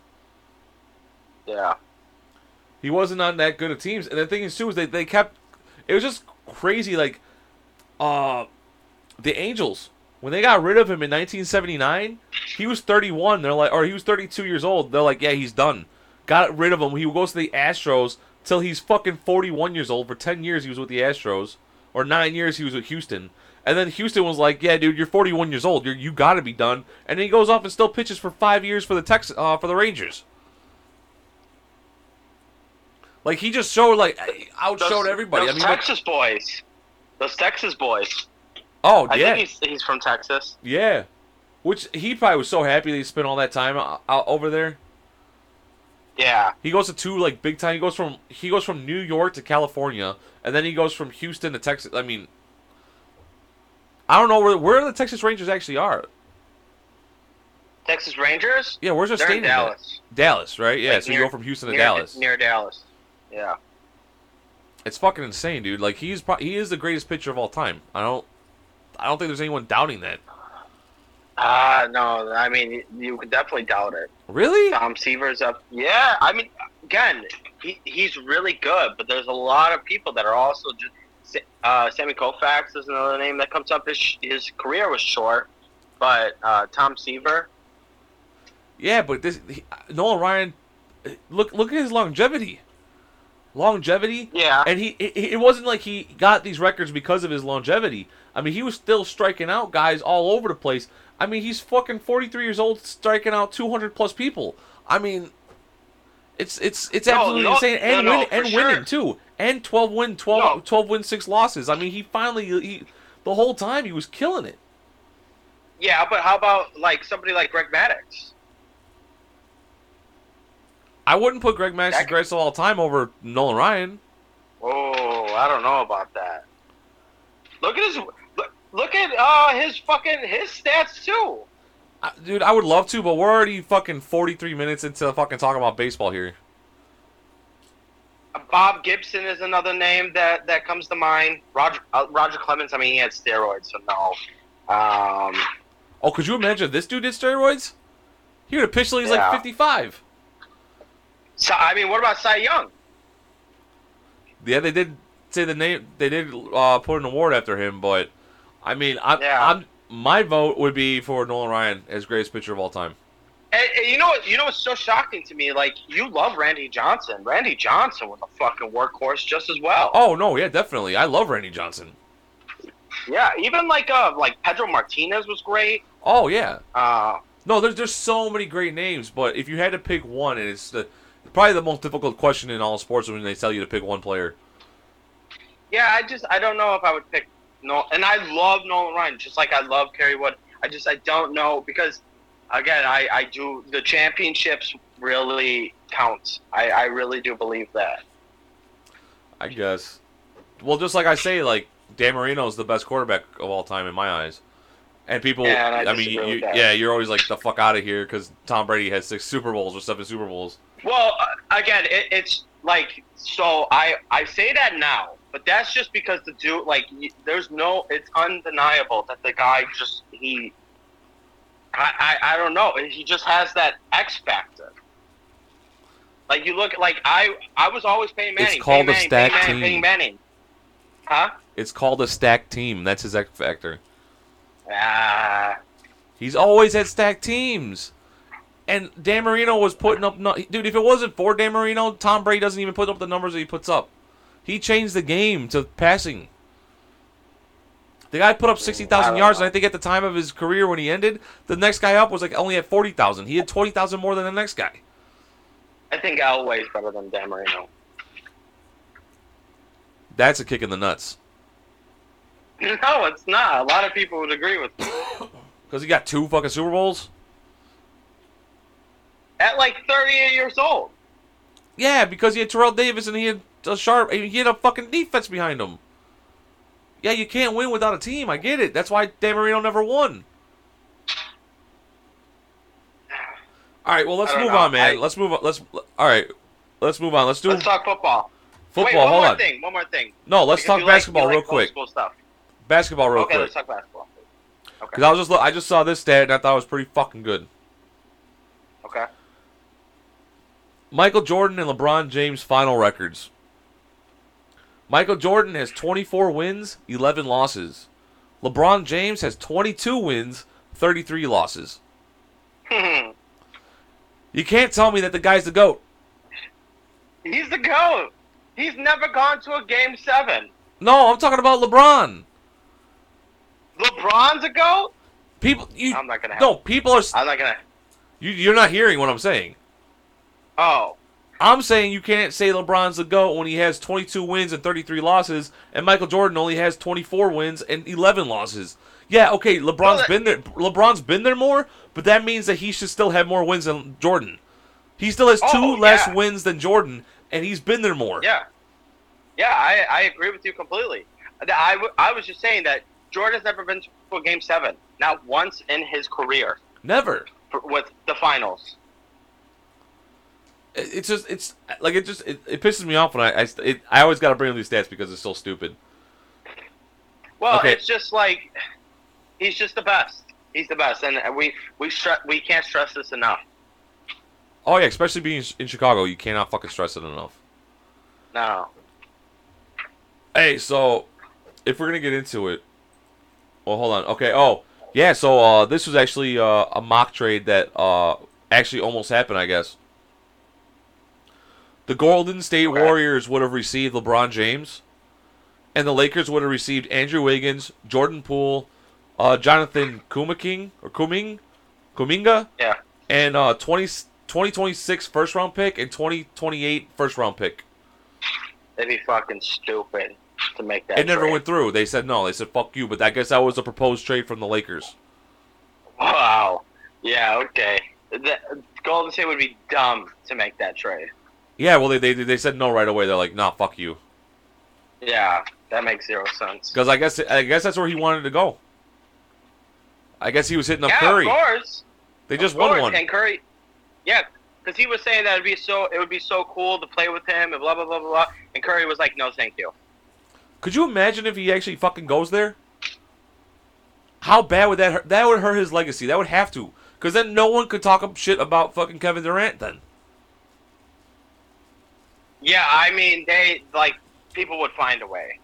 Yeah. He wasn't on that good of teams. And the thing is too is they, they kept it was just crazy like uh the Angels when they got rid of him in 1979, he was 31. They're like or he was 32 years old. They're like, "Yeah, he's done." Got rid of him. He goes to the Astros till he's fucking 41 years old. For 10 years he was with the Astros or 9 years he was with Houston. And then Houston was like, "Yeah, dude, you're 41 years old. You're you got to be done." And then he goes off and still pitches for 5 years for the Tex uh, for the Rangers. Like he just showed like outshowed Those- everybody. Those I mean, like- Texas boys. Those Texas boys. oh I yeah, think he's, he's from Texas. yeah. Which he probably was so happy that he spent all that time out, out over there. Yeah. He goes to two like big time. He goes from he goes from New York to California, and then he goes from Houston to Texas. I mean, I don't know where where the Texas Rangers actually are. Texas Rangers? Yeah, where's their They're in stadium? at? Dallas. Dallas, right? Yeah. Like so you near- go from Houston to near, Dallas. Near Dallas. Yeah. It's fucking insane, dude. Like he's pro- he is the greatest pitcher of all time. I don't I don't think there's anyone doubting that. Ah, no. I mean, you- you could definitely doubt it. Really? Tom Seaver's up. Yeah. I mean, again, he, he's really good, but there's a lot of people that are also just. Uh, Sandy Koufax is another name that comes up. His, his career was short, but uh, Tom Seaver. Yeah, but this he, Nolan Ryan, look look at his longevity. Longevity. Yeah. And he it, it wasn't like he got these records because of his longevity. I mean, he was still striking out guys all over the place. I mean, he's fucking 43 years old striking out 200 plus people. I mean, it's it's it's absolutely no, insane and no, no, win, and sure. winning too. And 12 win 12 No. 12 win 6 losses. I mean, he finally he the whole time he was killing it. Yeah, but how about like somebody like Greg Maddux? I wouldn't put Greg Maddux as could- greatest of all time over Nolan Ryan. Oh, I don't know about that. Look at his look, look at uh his fucking his stats too. Uh, Dude, I would love to, but we're already fucking 43 minutes into fucking talking about baseball here. Bob Gibson is another name that that comes to mind. Roger uh, Roger Clemens. I mean, he had steroids, so no. Um, Oh, could you imagine if this dude did steroids? He would have pitched till he's Yeah. like 55. so I mean, what about Cy Young? Yeah, they did say the name. They did uh, put an award after him, but I mean, I'm, Yeah. I'm my vote would be for Nolan Ryan as greatest pitcher of all time. And, and you know what? You know what's so shocking to me? Like you love Randy Johnson. Randy Johnson was a fucking workhorse just as well. Oh no, yeah, definitely. I love Randy Johnson. Yeah, even like uh like Pedro Martinez was great. Oh yeah. Uh, No, there's there's so many great names, but if you had to pick one, and it's the probably the most difficult question in all sports when they tell you to pick one player. yeah, I just I don't know if I would pick no. And I love Nolan Ryan, just like I love Kerry Wood. I just I don't know because again I I do the championships really counts. I I really do believe that. I guess. Well, just like I say, like Dan Marino is the best quarterback of all time in my eyes. And people, Yeah, and I I, mean, you, yeah, you're always like the fuck out of here because Tom Brady has six Super Bowls or seven Super Bowls. Well, uh, again, it, it's like so. I I say that now, but that's just because the dude, like, there's no. It's undeniable that the guy just he. I, I I don't know. He just has that X factor. Like you look, like I I was always Peyton It's called Peyton a Manning, stacked team. Manning, Manning. Huh? It's called a stacked team. That's his X factor. Ah. He's always had stacked teams. And Dan Marino was putting up, no- dude. If it wasn't for Dan Marino, Tom Brady doesn't even put up the numbers that he puts up. He changed the game to passing. The guy put up sixty I yards, know. and I think at the time of his career when he ended, the next guy up was like only at forty thousand. He had twenty thousand more than the next guy. I think Elway's better than Dan Marino. That's a kick in the nuts [LAUGHS] No, it's not. A lot of people would agree with me. [COUGHS] because he got two fucking Super Bowls. At like 38 years old. Yeah, because he had Terrell Davis and he had a sharp. He had a fucking defense behind him. Yeah, you can't win without a team. I get it. That's why Dan Marino never won. All right, well let's move know. on, man. I- let's move on. Let's all right. Let's move on. Let's do Let's talk football. football. Wait, one Hold more on. thing. One more thing. No, let's Because talk basketball like real old quick. School stuff. Basketball real okay, quick. let's talk basketball. Okay. Because I was just I just saw this stat and I thought it was pretty fucking good. Okay. Michael Jordan and LeBron James final records. Michael Jordan has 24 wins, 11 losses. LeBron James has 22 wins, 33 losses. [LAUGHS] You can't tell me that the guy's the GOAT. He's the goat. He's never gone to a game seven. No, I'm talking about LeBron. LeBron's a goat. People, you I'm not gonna. Have, no, people are. I'm not gonna. You, you're not hearing what I'm saying. Oh, I'm saying you can't say LeBron's the GOAT when he has 22 wins and 33 losses, and Michael Jordan only has 24 wins and 11 losses. Yeah, okay, LeBron's that- been there. LeBron's been there more, but that means that he should still have more wins than Jordan. He still has two Oh, less wins than Jordan, and he's been there more. yeah, yeah. I, I agree with you completely. I, w- I was just saying that Jordan's never been to a game seven, not once in his career Never. for, with the finals. It- It's just it's like it just it, it pisses me off when I I, it, I always got to bring up these stats because it's so stupid. Well, Okay. it's just like he's just the best. He's the best, and we we stre- we can't stress this enough. Oh yeah, especially being in Chicago, you cannot fucking stress it enough. No. Hey, so if we're gonna get into it, well, hold on. Okay. Oh, yeah. So uh, this was actually uh, a mock trade that uh, actually almost happened. I guess the Golden State Okay. Warriors would have received LeBron James, and the Lakers would have received Andrew Wiggins, Jordan Poole, uh, Jonathan Kumaking or Kuming, Kuminga, Yeah. and uh, 20, 2026 first round pick and 2028 first round pick. They'd be fucking stupid to make that. It never trade. went through. They said no. They said fuck you. But I guess that was a proposed trade from the Lakers. Wow. Yeah. Okay. The, Golden State would be dumb to make that trade. Yeah, well they they, they said no right away. They're like, nah, fuck you. Yeah, that makes zero sense. Because I guess I guess that's where he wanted to go. I guess he was hitting up yeah, Curry. of course. They just Of course. won one. And Curry, yeah, because he was saying that it'd be so it would be so cool to play with him and blah blah blah blah blah. And Curry was like, no, thank you. Could you imagine if he actually fucking goes there? How bad would that hurt? That would hurt his legacy. That would have to. Because then no one could talk shit about fucking Kevin Durant then. Yeah, I mean they like people would find a way.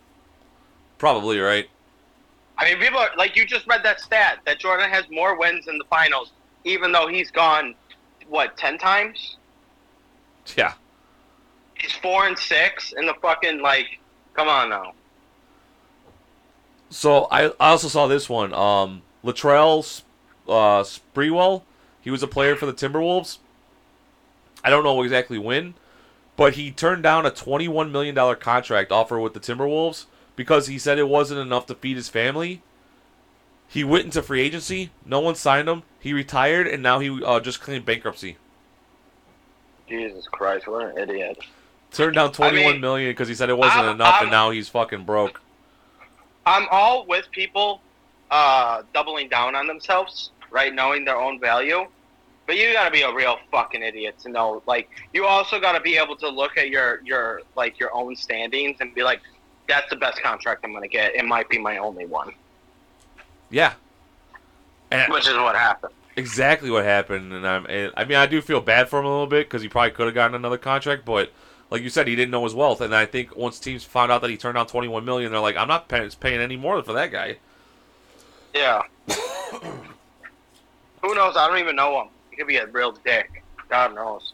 Probably right. I mean, people are like you just read that stat that Jordan has more wins in the finals, even though he's gone what ten times. Yeah. He's four and six in the fucking like. Come on now. So I, I also saw this one. Um, Latrell uh, Sprewell. He was a player for the Timberwolves. I don't know exactly when, but he turned down a twenty-one million dollar contract offer with the Timberwolves because he said it wasn't enough to feed his family. He went into free agency. No one signed him. He retired, and now he uh, just claimed bankruptcy. Jesus Christ, what an idiot. Turned down twenty-one mean, million because he said it wasn't I'm- enough, I'm- and now he's fucking broke. I'm all with people uh, doubling down on themselves, right? Knowing their own value. But you gotta be a real fucking idiot to know. Like, you also gotta be able to look at your your like your own standings and be like, that's the best contract I'm gonna get. It might be my only one, Yeah. And which is what happened. exactly what happened, and I'm. And, I mean, I do feel bad for him a little bit because he probably could have gotten another contract, but like you said, he didn't know his wealth, and I think once teams found out that he turned down 21 million, they're like, I'm not paying, paying any more for that guy. Yeah. [COUGHS] Who knows? I don't even know him. He could be a real dick. God knows.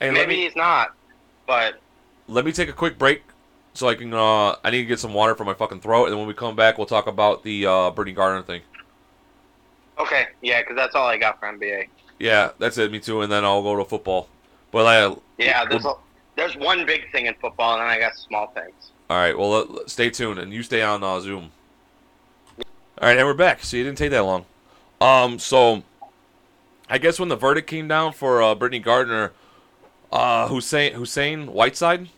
Let Maybe me he's not. But let me take a quick break, so I can. Uh, I need to get some water for my fucking throat, and then when we come back, we'll talk about the uh, Brittney Griner thing. Okay, yeah, because that's all I got for NBA. Yeah, that's it. Me too. And then I'll go to football. But I, Yeah, there's a, there's one big thing in football, and then I got small things. all right. Well, stay tuned, and you stay on uh, Zoom. All right, and we're back. So you didn't take that long. Um, so I guess when the verdict came down for uh, Brittney Griner, uh, Hassan Hassan Whiteside,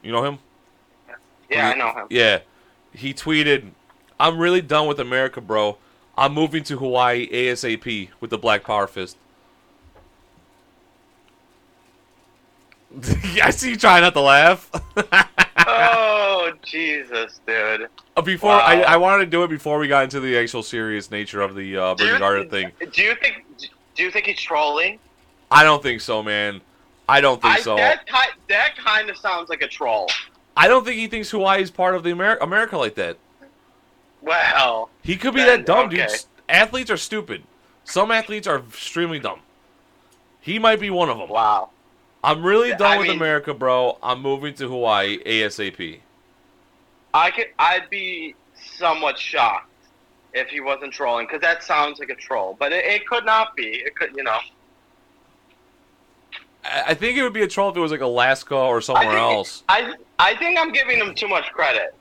you know him? Yeah, I know him. Yeah, he tweeted, "I'm really done with America, bro. I'm moving to Hawaii ASAP with the Black Power fist." [LAUGHS] I see you trying not to laugh. [LAUGHS] oh Jesus, dude. Uh, before Wow. I, I wanted to do it before we got into the actual serious nature of the uh, Do Brittney you, Griner thing. do you think? Do you think he's trolling? I don't think so, man. I don't think I, so. That ki- that kind of sounds like a troll. I don't think he thinks Hawaii is part of the Amer- America like that. Well, He could be Then, that dumb, dude. okay. S- Athletes are stupid. Some athletes are extremely dumb. He might be one of them. wow. I'm really done I with mean- America, bro. I'm moving to Hawaii ASAP. I could. I'd be somewhat shocked if he wasn't trolling, because that sounds like a troll. But it, it could not be. It could, you know. I think it would be a troll if it was like Alaska or somewhere I think, else. I I think I'm giving him too much credit.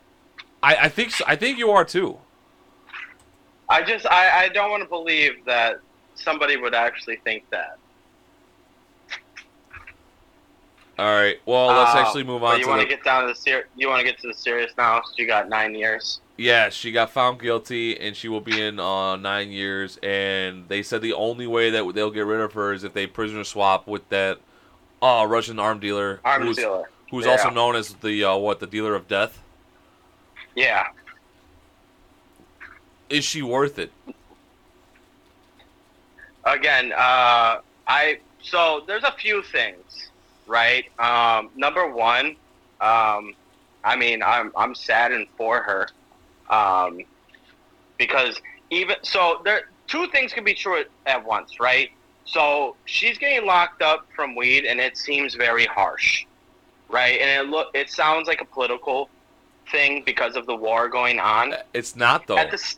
I, I think so. I think you are too. I just I, I don't want to believe that somebody would actually think that. All right. Well, let's Uh, actually move on you to want the. to get down to the ser- You want to get to the serious now. You got nine years. Yeah, she got found guilty, and she will be in uh, nine years. And they said the only way that they'll get rid of her is if they prisoner swap with that uh, Russian arm dealer, Arm who's, dealer. who's Yeah. also known as the uh, what the dealer of death. Yeah. Is she worth it? Again, uh, I so there's a few things, right? Um, number one, um, I mean, I'm I'm saddened for her, um, because even so, there two things can be true at, at once, right? So she's getting locked up from weed, and it seems very harsh, right? And it look it sounds like a political thing because of the war going on. It's not though. At the,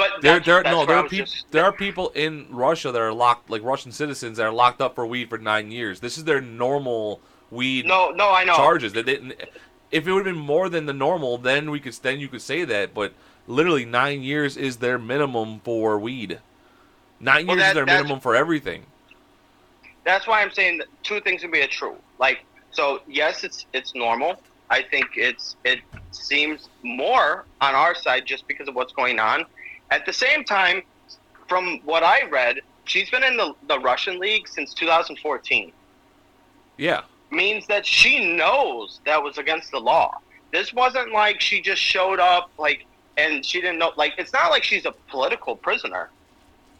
but There, there, no, there are people. just- There are people in Russia that are locked, like Russian citizens, that are locked up for weed for nine years. This is their normal weed No, no, I know. charges. They didn't. If it would have been more than the normal, then we could then you could say that. But literally, nine years is their minimum for weed. Nine Well, years is their minimum for everything. That's why I'm saying that two things can be a true. Like, so yes, it's it's normal. I think it's it seems more on our side just because of what's going on. At the same time, from what I read, she's been in the the Russian league since 2014. Yeah, Means that she knows that was against the law. This wasn't like she just showed up like and she didn't know. Like, it's not like she's a political prisoner,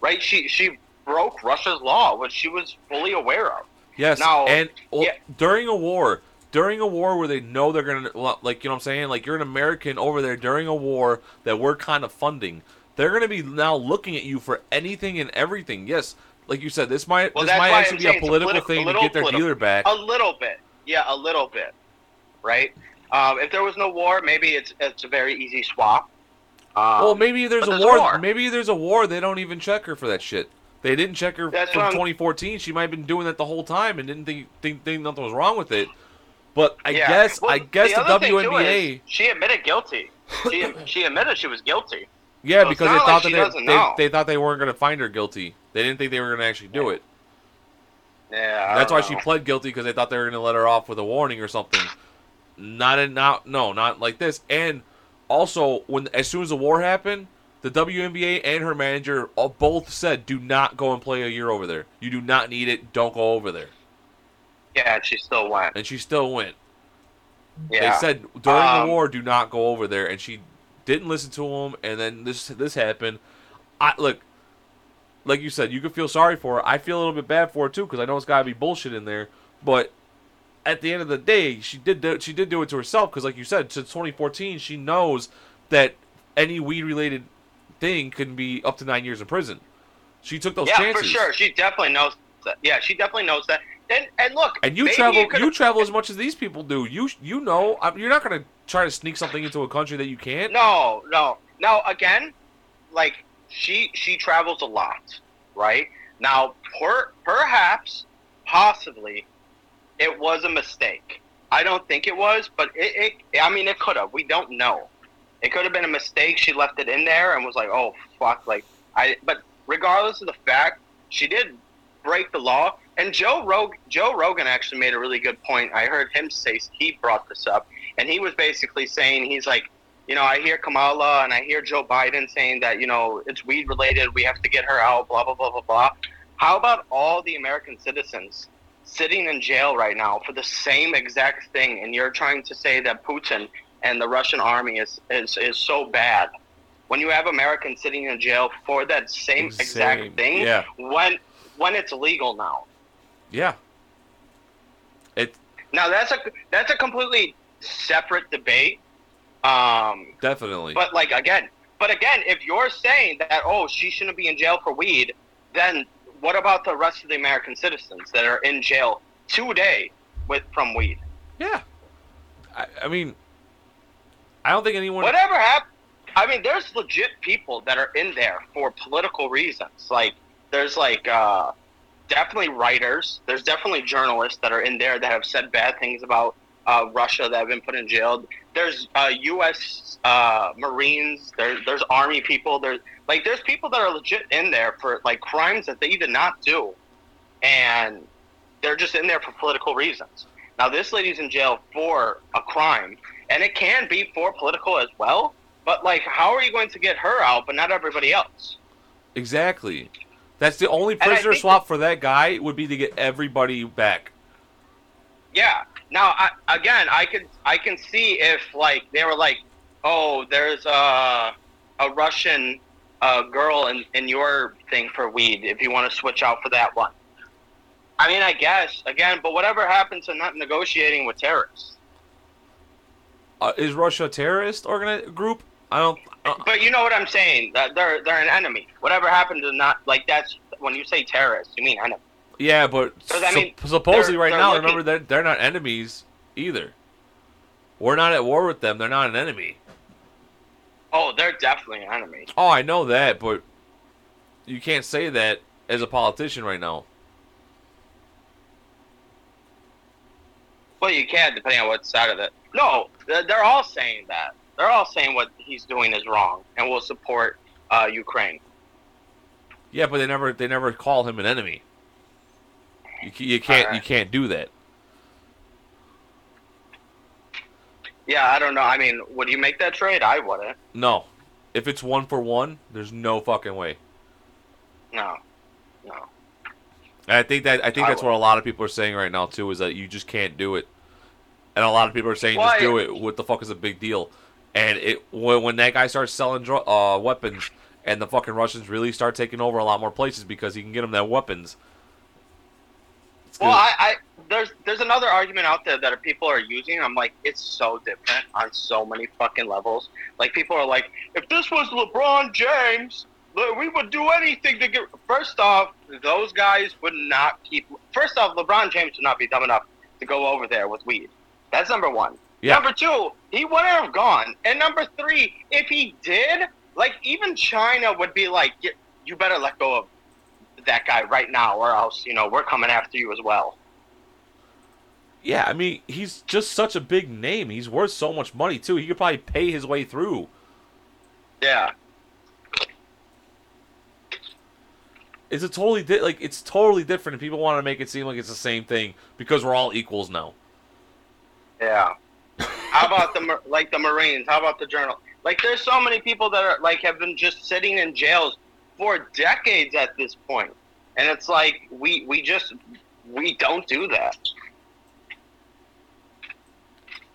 right? She she broke Russia's law, which she was fully aware of. yes. Now, and well, yeah. during a war, during a war where they know they're gonna, like you know what I'm saying, like you're an American over there during a war that we're kind of funding. They're gonna be now looking at you for anything and everything. Yes, like you said, this might Well, this might actually be a it's a political political- thing a to get their political- dealer back. A little bit, yeah, a little bit, right? Um, if there was no war, maybe it's it's a very easy swap. Um, Well, maybe there's a there's a war. war. Maybe there's a war. They don't even check her for that shit. They didn't check her That's from what 2014. She might have been doing that the whole time and didn't think think, think nothing was wrong with it. But I yeah. guess Well, I guess the, too, WNBA, she admitted guilty. She [LAUGHS] she admitted she was guilty. Yeah, so because they thought like that they, they, they thought they weren't going to find her guilty. They didn't think they were going to actually do it. Yeah, That's why she pled guilty because they thought they were going to let her off with a warning or something. Not in, not no, not like this. And also, when as soon as the war happened, the WNBA and her manager all both said, "Do not go and play a year over there. You do not need it. Don't go over there." Yeah, and she still went. And she still went. Yeah, They said during Um, the war, "Do not go over there," and she didn't listen to them. And then this this happened. I look, like you said, you could feel sorry for her. I feel a little bit bad for her too because I know it's got to be bullshit in there. But at the end of the day, she did do, she did do it to herself because, like you said, since 2014, she knows that any weed related thing can be up to nine years in prison. She took those yeah, chances. for sure. She definitely knows that. Yeah, she definitely knows that. and and look, And you travel, it you travel as much as these people do. You you know, you're not gonna try to sneak something into a country that you can't. No, no. Now again, like she she travels a lot, right? Now, per, perhaps, possibly, it was a mistake. I don't think it was, but it. it I mean, it could have. We don't know. It could have been a mistake. She left it in there and was like, "Oh fuck!" Like I. But regardless of the fact, she did break the law. And Joe Rog Joe Rogan actually made a really good point. I heard him say he brought this up, and he was basically saying he's like, you know, I hear Kamala and I hear Joe Biden saying that, you know, it's weed related. We have to get her out, blah, blah, blah, blah, blah. How about all the American citizens sitting in jail right now for the same exact thing? And you're trying to say that Putin and the Russian army is, is, is so bad. When you have Americans sitting in jail for that same Same, exact thing, yeah. when when it's legal now. Yeah. It Now that's a that's a completely separate debate. Um, definitely. But like again, but again, if you're saying that oh she shouldn't be in jail for weed, then what about the rest of the American citizens that are in jail today with from weed? yeah. I, I mean, I don't think anyone. Whatever happened? I mean, there's legit people that are in there for political reasons. Like there's like uh, definitely writers. There's definitely journalists that are in there that have said bad things about uh, Russia that have been put in jail. There's uh, U.S. Uh, Marines. There, there's Army people. There's like there's people that are legit in there for like crimes that they did not do, and they're just in there for political reasons. Now this lady's in jail for a crime, and it can be for political as well. But like, how are you going to get her out, but not everybody else? Exactly. That's the only prisoner swap for that guy would be to get everybody back. Yeah. Now, I, again, I could I can see if like they were like, oh, there's a a Russian uh, girl in in your thing for weed. If you want to switch out for that one. I mean, I guess again, but whatever happened to not negotiating with terrorists? Uh, is Russia a terrorist organi- group? I don't. Uh, But you know what I'm saying? That they're they're an enemy. Whatever happened to not like that's when you say terrorist, you mean enemy. yeah, but I mean, supposedly they're- right they're now, looking- remember they're they're not enemies either. We're not at war with them. They're not an enemy. Oh, they're definitely an enemy. Oh, I know that, but you can't say that as a politician right now. Well, you can depending on what side of it. No, they're all saying that. They're all saying what he's doing is wrong, and will support uh, Ukraine. Yeah, but they never they never call him an enemy. You, you can't you can't do that. Yeah, I don't know. I mean, would you make that trade? I wouldn't. No, if it's one for one, there's no fucking way. No, no. And I think that I think I that's would. what a lot of people are saying right now too is that you just can't do it, and a lot of people are saying Why? just do it. What the fuck is a big deal? And it when, when that guy starts selling dro- uh, weapons, and the fucking Russians really start taking over a lot more places because he can get them that weapons. Well, I, I there's there's another argument out there that people are using. I'm like, it's so different on so many fucking levels. Like people are like, if this was LeBron James, we would do anything to get. First off, those guys would not keep. First off, LeBron James would not be dumb enough to go over there with weed. That's number one. Yeah. Number two, he wouldn't have gone. And number three, if he did, like even China would be like, you better let go of that guy right now, or else you know we're coming after you as well. yeah, I mean he's just such a big name. He's worth so much money too. He could probably pay his way through. Yeah. It's a totally di- like it's totally different, people want to make it seem like it's the same thing because we're all equals now. Yeah. How about the like the Marines? How about the journal? Like, there's so many people that are like have been just sitting in jails for decades at this point. and it's like we we just we don't do that.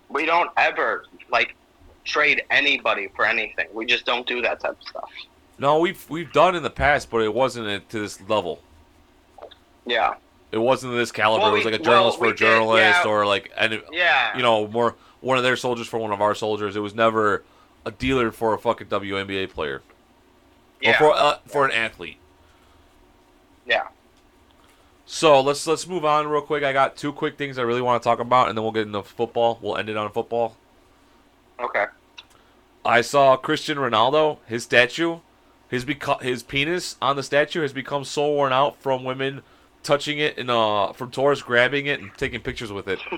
We don't ever like trade anybody for anything. We just don't do that type of stuff. No, we've we've done in the past, but it wasn't to this level. Yeah. It wasn't this caliber. Well, it was like a journalist well, for a we did, journalist, yeah. or like and Yeah. you know more one of their soldiers for one of our soldiers. It was never a dealer for a fucking WNBA player Yeah. or for uh, for an athlete. yeah. So let's let's move on real quick. I got two quick things I really want to talk about, and then we'll get into football. We'll end it on football. Okay. I saw Christian Ronaldo, his statue, his beco- his penis on the statue has become so worn out from women touching it and uh from tourists grabbing it and taking pictures with it. [LAUGHS]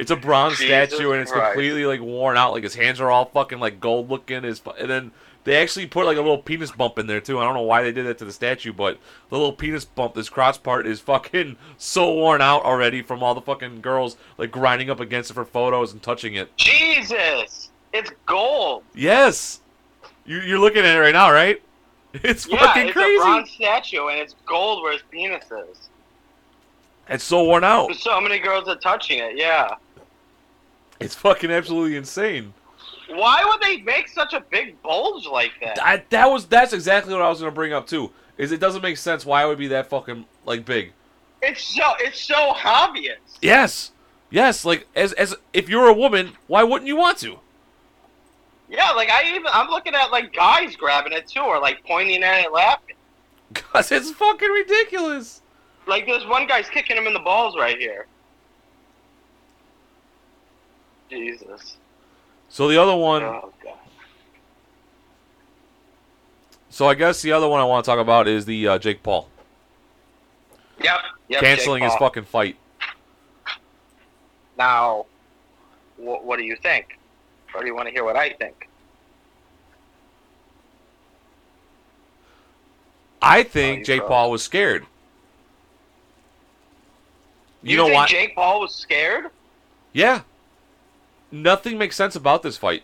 it's a bronze Jesus statue and it's Christ. completely like worn out. Like his hands are all fucking like gold looking. His and then they actually put like a little penis bump in there too. I don't know why they did that to the statue, but the little penis bump, this crotch part, is fucking [LAUGHS] so worn out already from all the fucking girls like grinding up against it for photos and touching it. Jesus, it's gold. Yes. You, you're looking at it right now, right? [LAUGHS] It's Yeah, fucking it's crazy. a bronze statue, and it's gold where his penis is. It's so worn out. There's so many girls are touching it. Yeah. It's fucking absolutely insane. Why would they make such a big bulge like that? I, that was that's exactly what I was gonna bring up too. Is it doesn't make sense why it would be that fucking like big. It's so it's so obvious. Yes, yes. Like as as if you're a woman, why wouldn't you want to? Yeah, like I even I'm looking at like guys grabbing it too, or like pointing at it, laughing. [LAUGHS] Cause it's fucking ridiculous. Like this one guy's kicking him in the balls right here. Jesus. So the other one. Oh god. So I guess the other one I want to talk about is the uh, Jake Paul Yep. yep canceling his fucking fight. Now, wh- what do you think? Or do you want to hear what I think? I think you Jake. Paul was scared. You, You, know think what? Jake Paul was scared? Yeah. Nothing makes sense about this fight.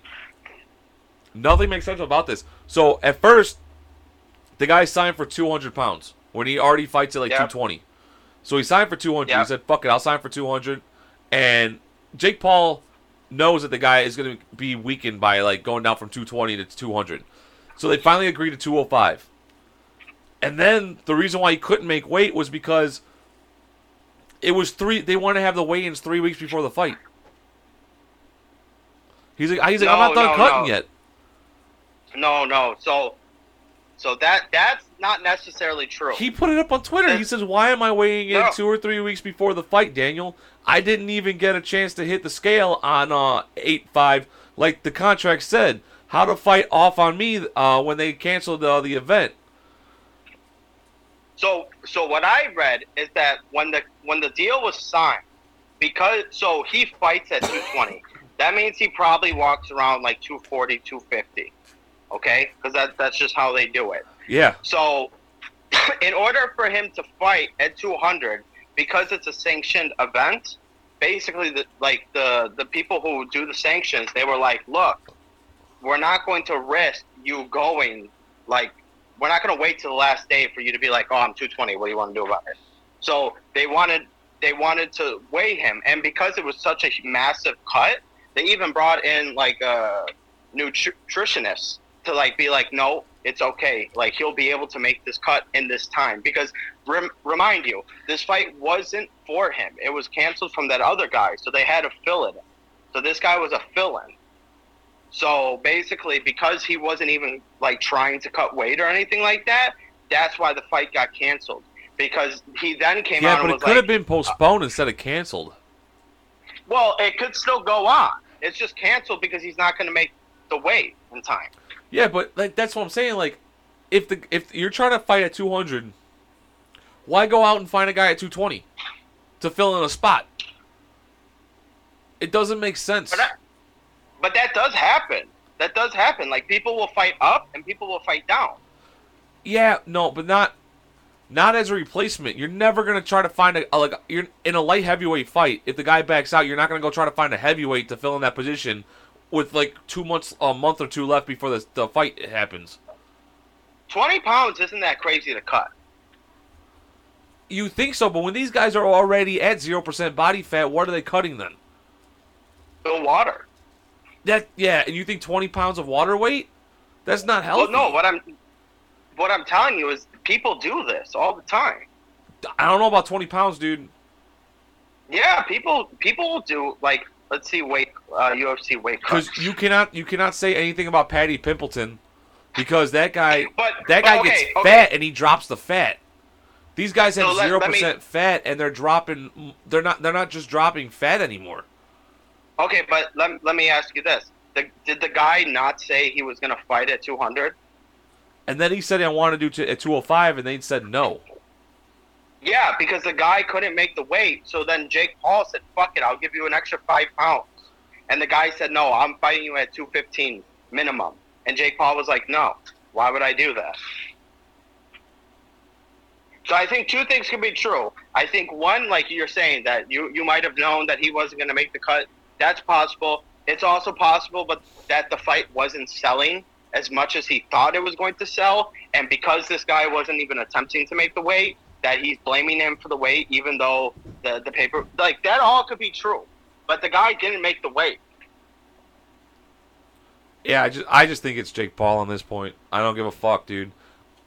Nothing makes sense about this. So at first, the guy signed for 200 pounds when he already fights at like Yeah. 220. So he signed for 200. Yeah. He said, "Fuck it, I'll sign for 200." And Jake Paul knows that the guy is going to be weakened by like going down from 220 to 200. So they finally agreed to 205. And then the reason why he couldn't make weight was because it was three. They wanted to have the weigh-ins three weeks before the fight. He's like, he's like, I'm not done no, cutting no. yet. No, no. So, so that that's not necessarily true. He put it up on Twitter. He says, "Why am I weighing in two or three weeks before the fight, Daniel? I didn't even get a chance to hit the scale on uh eight five like the contract said. How to fight off on me uh when they canceled uh, the event? So, so what I read is that when the when the deal was signed, because so he fights at 220. That means he probably walks around like 240, 250. Okay, because that that's just how they do it. Yeah, So, [CLEARS THROAT] in order for him to fight at 200, because it's a sanctioned event, basically, the, like the the people who do the sanctions, they were like, "Look, we're not going to risk you going. Like, we're not going to wait till the last day for you to be like, oh, I'm 220. What do you want to do about it?" So they wanted they wanted to weigh him, and because it was such a massive cut, they even brought in like uh, a nutritionist to like be like, no, it's okay. Like he'll be able to make this cut in this time because rem- remind you, this fight wasn't for him. It was canceled from that other guy, so they had to fill it. in. So this guy was a fill-in. So basically, because he wasn't even like trying to cut weight or anything like that, that's why the fight got canceled. Because he then came yeah, out but and it could like, have been postponed instead of canceled. "Well, it could still go on. It's just canceled because he's not going to make the weight in time." Yeah, but like that's what I'm saying. Like, if the if you're trying to fight at 200, why go out and find a guy at 220 to fill in a spot? It doesn't make sense. But that, but that does happen. That does happen. Like people will fight up and people will fight down. Yeah, no, but not not as a replacement. You're never gonna try to find a, a like you're in a light heavyweight fight. If the guy backs out, you're not gonna go try to find a heavyweight to fill in that position with like two months, a month or two left before the the fight happens. Twenty pounds isn't that crazy to cut. You think so, but when these guys are already at zero percent body fat, what are they cutting then? The water. That yeah, and you think twenty pounds of water weight? That's not Well, healthy. no. What I'm what I'm telling you is people do this all the time. I don't know about twenty pounds, dude. Yeah, people people will do like let's see weight uh, UFC weight Because you cannot you cannot say anything about Patty Pimpleton because that guy [LAUGHS] But that guy okay, gets okay. fat and he drops the fat. These guys have zero me- percent fat, and they're dropping. They're not. They're not just dropping fat anymore. Okay, but let, let me ask you this: the, Did the guy not say he was going to fight at 200? And then he said, "I want to do t- at 205," and they said no. Yeah, because the guy couldn't make the weight. So then Jake Paul said, "Fuck it, I'll give you an extra five pounds." And the guy said, "No, I'm fighting you at 215 minimum." And Jake Paul was like, "No, why would I do that?" So I think two things can be true. I think one, like you're saying, that you you might have known that he wasn't going to make the cut. That's possible. It's also possible, but that the fight wasn't selling as much as he thought it was going to sell, and because this guy wasn't even attempting to make the weight, that he's blaming him for the weight, even though the the paper like that all could be true, but the guy didn't make the weight. Yeah, I just I just think it's Jake Paul on this point. I don't give a fuck, dude.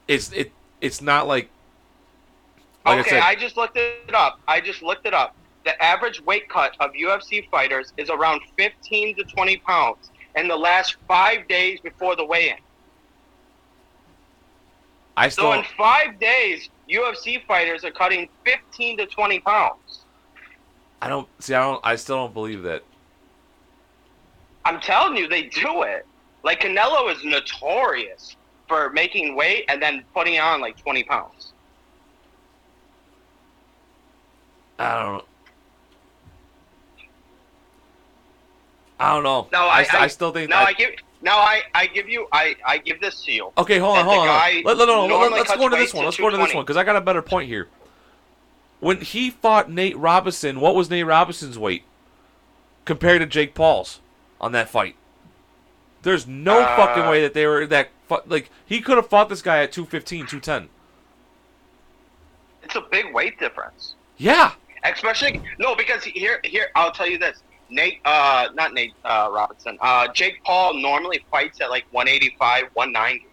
It's it it's not like like I okay, said, I, just looked it up. I just looked it up. The average weight cut of UFC fighters is around 15 to 20 pounds in the last five days before the weigh-in. I So in five days, UFC fighters are cutting 15 to 20 pounds. I don't see I don't I still don't believe that. I'm telling you, they do it. Like Canelo is notorious for making weight and then putting on like 20 pounds. I don't I don't know. No, I, I, st- I still think No, that, I give. Now I, I give you. I, I give this to you. Okay, hold on, hold on. Let, no, no, let, let's go into this one. Let's go into this one because I got a better point here. When he fought Nate Robinson, what was Nate Robinson's weight compared to Jake Paul's on that fight? There's no Uh, fucking way that they were that like he could have fought this guy at 215, 210. It's a big weight difference. Yeah. Especially no, because here here I'll tell you this. Nate, uh, not Nate uh, Robinson. Uh, Jake Paul normally fights at like 185, 190.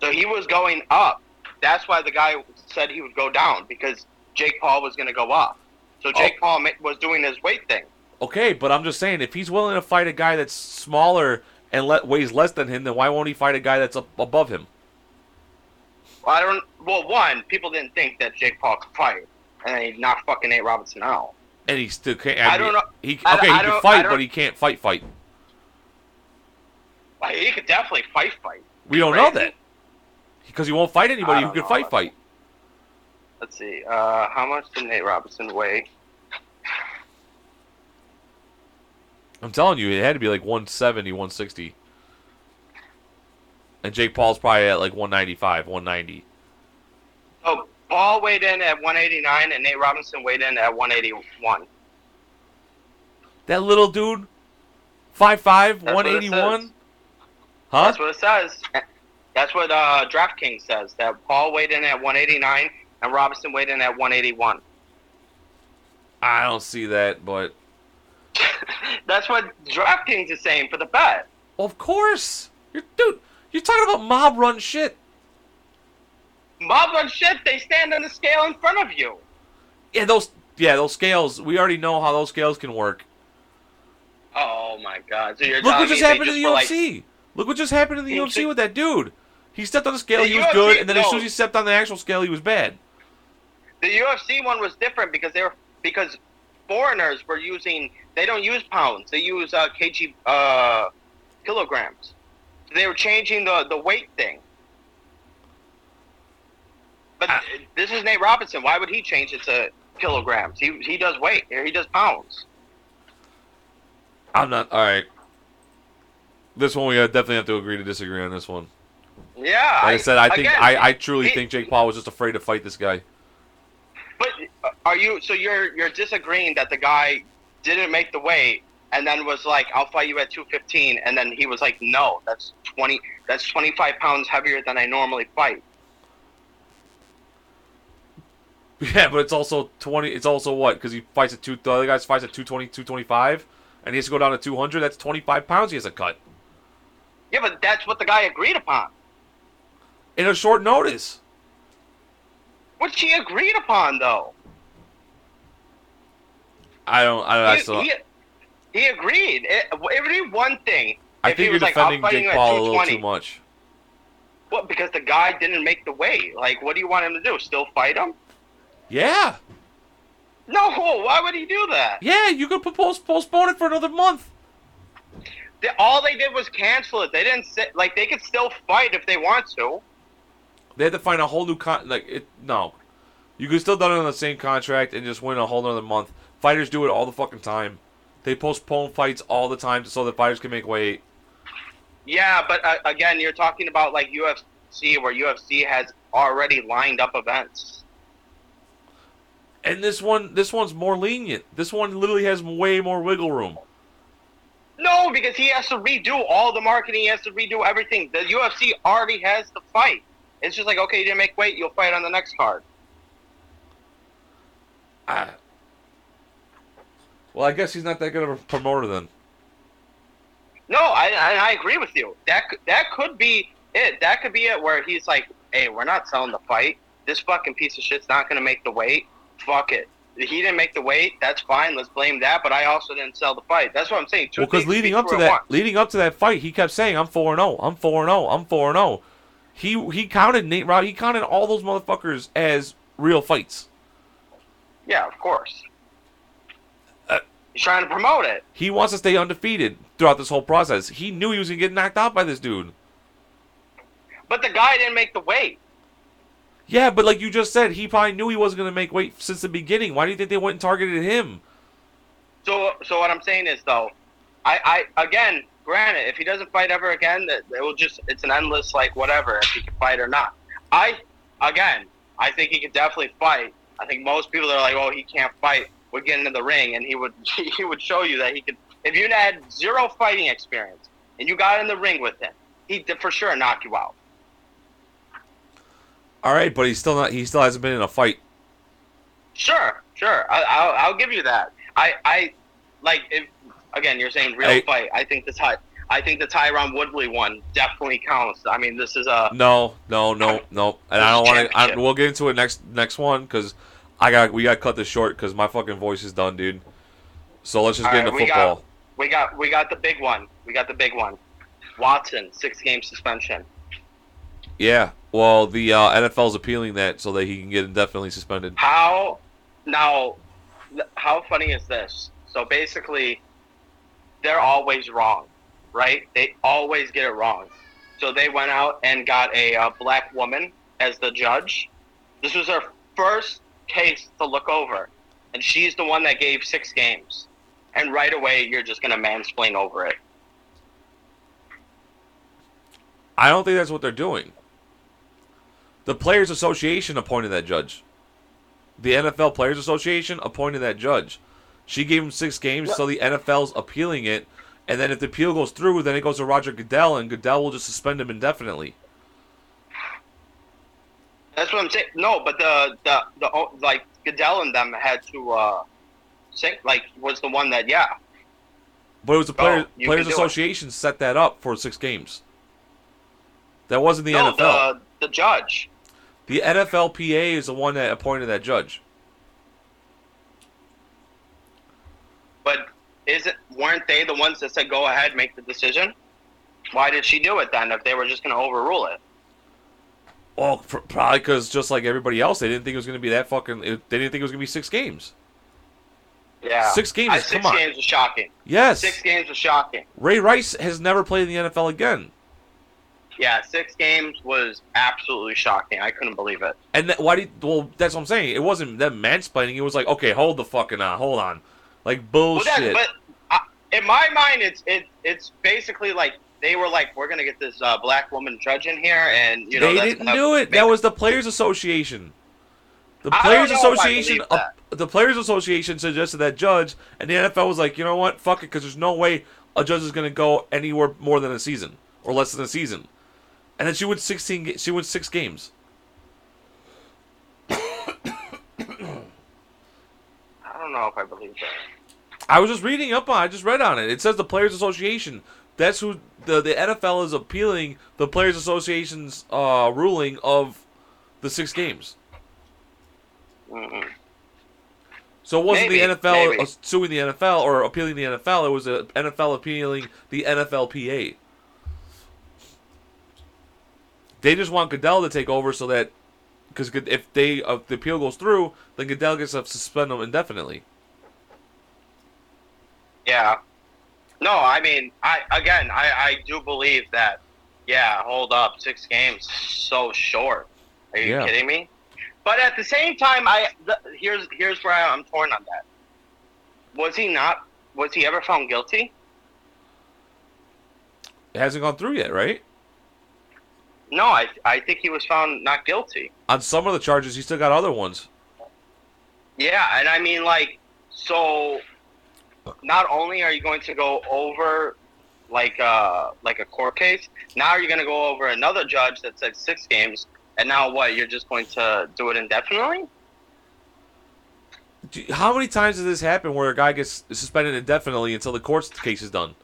So he was going up. That's why the guy said he would go down because Jake Paul was going to go up. So Jake Oh. Paul was doing his weight thing. Okay, but I'm just saying if he's willing to fight a guy that's smaller and le- weighs less than him, then why won't he fight a guy that's up above him? Well, I don't. Well, one, people didn't think that Jake Paul could fight, and he knocked fucking Nate Robinson out. And he still can't. I don't know- He I- okay, I he can fight, but he can't fight. Fight. Like, he could definitely fight, fight. We don't know that because he won't fight anybody who can fight. about Fight. Let's see. Uh, how much did Nate Robinson weigh? I'm telling you, it had to be like 170, 160. And Jake Paul's probably at like 195, 190. Oh, Paul weighed in at 189, and Nate Robinson weighed in at 181. That little dude, 5'5", 181. Huh? That's what it says. That's what uh, DraftKings says. That Paul weighed in at 189, and Robinson weighed in at 181. I don't see that, but [LAUGHS] That's what DraftKings is saying for the bet. of course, you're, dude, you're talking about mob run shit. On shit, they stand on the scale in front of you. Yeah, those, yeah, those scales. We already know how those scales can work. Oh my god! So you're Look what just happened to the were like- UFC. Look what just happened to the UFC with that dude. He stepped on the scale, The he was UFC good, and then as soon as he stepped on the actual scale, he was bad. the UFC one was different because they were because foreigners were using they don't use pounds they use uh, kg uh, kilograms. So they were changing the the weight thing. But Ah. this is Nate Robinson. Why would he change it to kilograms? He he does weight. Here he does pounds. I'm not. All right. This one we definitely have to agree to disagree on this one. Yeah. Like I, said, I think again, I, I truly he- think Jake Paul was just afraid to fight this guy. But uh, are you so you're you're disagreeing that the guy didn't make the weight and then was like, "I'll fight you at 215," and then he was like, "No, that's 20. That's 25 pounds heavier than I normally fight." [LAUGHS] Yeah, but it's also twenty. It's also what? Because he fights at two. The other guys fights at 220, 225, and he has to go down to two hundred. That's twenty five pounds he has to cut Yeah, but that's what the guy agreed upon. in a short notice. Which he agreed upon, though. I don't. I, I He, still. he, he agreed. It, it would be one thing. I if he think you're was like, defending Jake Paul a little 220." too much. Well, because the guy didn't make the weight. Like, what do you want him to do? Still fight him? Yeah, No. Why would he do that? yeah. You could post- postpone it for another month. They, all they did was cancel it. They didn't say like they could still fight if they want to. They had to find a whole new con. Like it, no, you could still done it on the same contract and just win a whole another month. Fighters do it all the fucking time. They postpone fights all the time so that fighters can make weight. Yeah, but uh, again, you're talking about like UFC, where UFC has already lined up events. And this one, this one's more lenient. This one literally has way more wiggle room. No, because he has to redo all the marketing. He has to redo everything. The UFC already has the fight. It's just like, okay, you didn't make weight, you'll fight on the next card. Ah. Well, I guess he's not that good of a promoter then. No, I, I I agree with you. That could- that could be it. That could be it. Where he's like, hey, we're not selling the fight. This fucking piece of shit's not gonna make the weight. Fuck it. He didn't make the weight. That's fine. Let's blame that. But I also didn't sell the fight. That's what I'm saying. Two Well, because leading up to that, once. leading up to that fight, he kept saying, "I'm four and zero. I'm four and zero. I'm four and zero." He he counted Nate Rob. He counted all those motherfuckers as real fights. Yeah, of course. Uh, He's trying to promote it. He wants to stay undefeated throughout this whole process. He knew he was gonna get knocked out by this dude. But the guy didn't make the weight. Yeah, but like you just said, he probably knew he wasn't gonna make weight since the beginning. Why do you think they went and targeted him? So, so what I'm saying is though, I, I again, granted, if he doesn't fight ever again, that it will just it's an endless like whatever if he can fight or not. I, again, I think he could definitely fight. I think most people that are like, oh, he can't fight, would get into the ring and he would [LAUGHS] he would show you that he could. If you had zero fighting experience and you got in the ring with him, he'd for sure knock you out. All right, but he's still not. He still hasn't been in a fight. Sure, sure, I, I'll I'll give you that. I I like if again you're saying real Hey. fight. I think the Ty I think the Tyron Woodley one definitely counts. I mean, this is a No, no, no, no. And I don't want to. We'll get into it next next one because I got we got to cut this short because my fucking voice is done, dude. So let's just All get right, into we got- football. we got we got the big one. We got the big one. Watson six game suspension. Yeah. Well, the uh, NFL's appealing that so that he can get indefinitely suspended. How now? How funny is this? So basically, they're always wrong, right? They always get it wrong. So they went out and got a uh, black woman as the judge. This was her first case to look over, and she's the one that gave six games. And right away, you're just gonna mansplain over it. I don't think that's what they're doing. The Players Association appointed that judge. The NFL Players Association appointed that judge. She gave him six games, so the NFL's appealing it. And then if the appeal goes through, then it goes to Roger Goodell, and Goodell will just suspend him indefinitely. That's what I'm saying. No, but the the the like Goodell and them had to uh, say like was the one that yeah. But it was the Oh, Players, Players can it. Association set that up for six games. That wasn't the no, NFL. the the judge. The NFLPA is the one that appointed that judge. But isn't weren't they the ones that said go ahead make the decision? Why did she do it then if they were just going to overrule it? Well, pr- probably because just like everybody else, they didn't think it was going to be that fucking. It, they didn't think it was going to be six games. Yeah, Six games I, six come on. games was shocking. Yes, Six games was shocking. Ray Rice has never played in the NFL again. Yeah, six games was absolutely shocking. I couldn't believe it. And that, why did? Well, that's what I'm saying. It wasn't them mansplaining. It was like, okay, hold the fucking on, hold on, like Well, bullshit. that, but I, in my mind, it's it, it's basically like they were like, we're gonna get this uh, black woman judge in here, and you know they didn't do it. That was the Players Association. The Players don't know if I Association, uh, the Players Association suggested that judge, and the NFL was like, you know what, fuck it, because there's no way a judge is going to go anywhere more than a season or less than a season. And then she 16. ga- She went six games. I don't know if I believe that. I was just reading up on. I just read on it. It says the Players Association. That's who the the NFL is appealing the Players Association's uh, ruling of the six games. Mm-mm. So it wasn't Maybe, the NFL maybe. uh, suing the NFL or appealing the NFL. It was the NFL appealing the NFLPA. They just want Goodell to take over so that because if they uh, if the appeal goes through, then Goodell gets to suspend them indefinitely. Yeah. No, I mean, I again, I, I do believe that. Yeah, hold up, six games, so short. Are you Yeah. kidding me? But at the same time, I the, here's here's where I'm torn on that. Was he not? Was he ever found guilty? It hasn't gone through yet, right? No, I I think he was found not guilty. On some of the charges, he still got other ones. Yeah, and I mean, like, so not only are you going to go over like uh like a court case, now you're going to go over another judge that said six games, and now what? You're just going to do it indefinitely? How many times does this happen where a guy gets suspended indefinitely until the court case is done?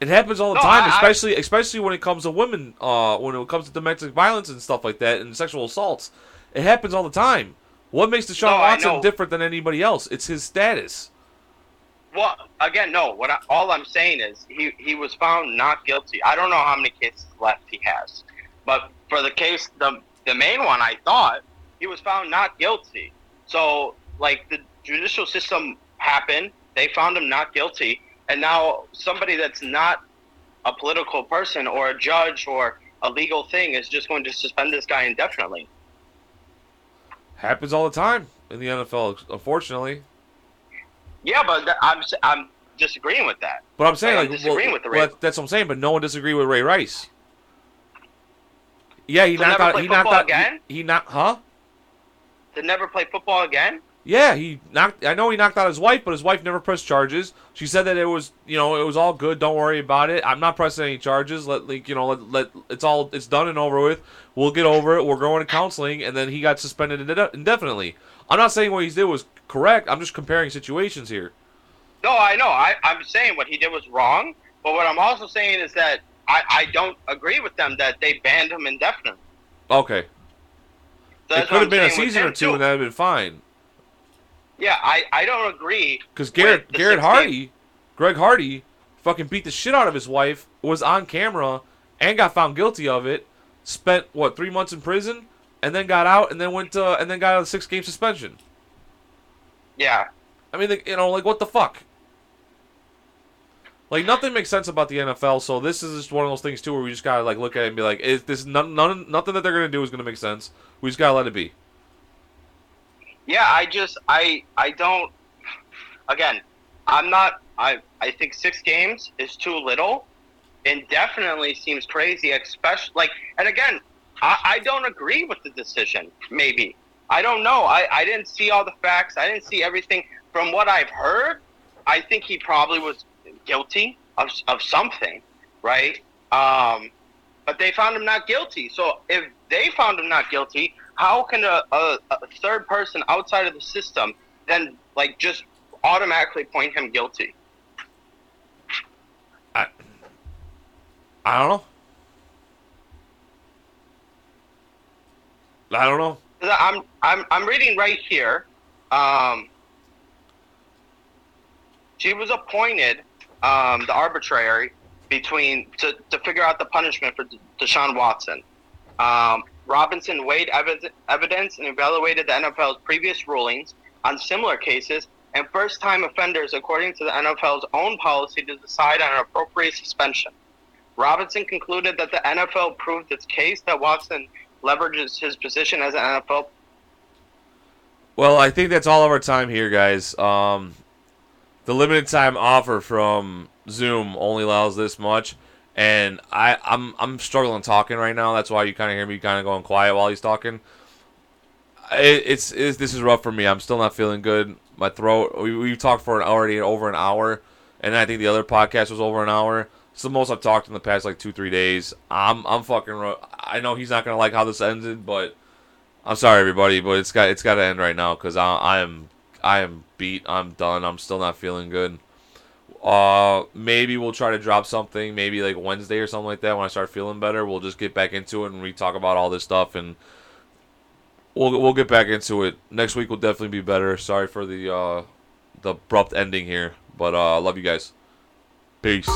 It happens all the No, time, I- I- especially especially when it comes to women, uh, when it comes to domestic violence and stuff like that, and sexual assaults. It happens all the time. What makes Deshaun No, Watson different than anybody else? It's his status. Well, again, no. What I, all I'm saying is he he was found not guilty. I don't know how many cases left he has, but for the case the the main one, I thought he was found not guilty. So like the judicial system happened, they found him not guilty, and now somebody that's not a political person or a judge or a legal thing is just going to suspend this guy indefinitely. Happens all the time in the NFL, unfortunately. Yeah, but th- I'm I'm disagreeing with that. But I'm saying, Like, disagreeing well, with the Ray- that- that's what I'm saying. But no one disagreed with Ray Rice. Yeah, he So knocked out. He knocked football out. again? He, he knocked. Huh? To never play football again? Yeah, he knocked. I know he knocked out his wife, but his wife never pressed charges. She said that it was, you know, it was all good. Don't worry about it. I'm not pressing any charges. Let, like, you know, let, let it's all it's done and over with. We'll get over it. We're going to counseling, and then he got suspended indefinitely. I'm not saying what he did was correct. I'm just comparing situations here. No, I know. I, I'm saying what he did was wrong, but what I'm also saying is that I, I don't agree with them that they banned him indefinitely. Okay, So it could have been a season or two, too. and that'd have been fine. Yeah, I, I don't agree. Because Garrett Garrett Hardy, Greg Hardy, fucking beat the shit out of his wife, was on camera, and got found guilty of it. Spent what three months in prison, and then got out, and then went to, and then got a six game suspension. Yeah. I mean, you know, like what the fuck? Like nothing makes sense about the NFL. So this is just one of those things too, where we just gotta like look at it and be like, is this none, none nothing that they're gonna do is gonna make sense. We just gotta let it be. Yeah, I just I I don't again, I'm not I I think 6 games is too little. Indefinitely seems crazy, especially like and again, I, I don't agree with the decision, maybe. I don't know. I, I didn't see all the facts. I didn't see everything. From what I've heard, I think he probably was guilty of, of something, right? Um, but they found him not guilty. So if they found him not guilty, how can a, a, a third person outside of the system then like just automatically point him guilty? I I don't know. I don't know. I'm I'm I'm reading right here. Um, she was appointed um, the arbitrary between to, to figure out the punishment for D- Deshaun Watson. Um, Robinson weighed evi- evidence and evaluated the NFL's previous rulings on similar cases and first-time offenders according to the NFL's own policy to decide on an appropriate suspension. Robinson concluded that the NFL proved its case that Watson leverages his position as an NFL. Well, I think that's all of our time here, guys. Um, the limited time offer from Zoom only allows this much, and I, I'm I'm struggling talking right now. That's why you kind of hear me kind of going quiet while he's talking. It, it's, it's this is rough for me. I'm still not feeling good. My throat. We we talked for an already over an hour, and I think the other podcast was over an hour. It's the most I've talked in the past like two three days. I'm I'm fucking. I know he's not gonna like how this ended, but I'm sorry everybody, but it's got it's got to end right now because I, I am I am beat. I'm done. I'm still not feeling good. Uh, maybe we'll try to drop something, maybe like Wednesday or something like that. When I start feeling better, we'll just get back into it and we talk about all this stuff and we'll we'll get back into it. Next week will definitely be better. Sorry for the uh the abrupt ending here, but uh, love you guys. Peace.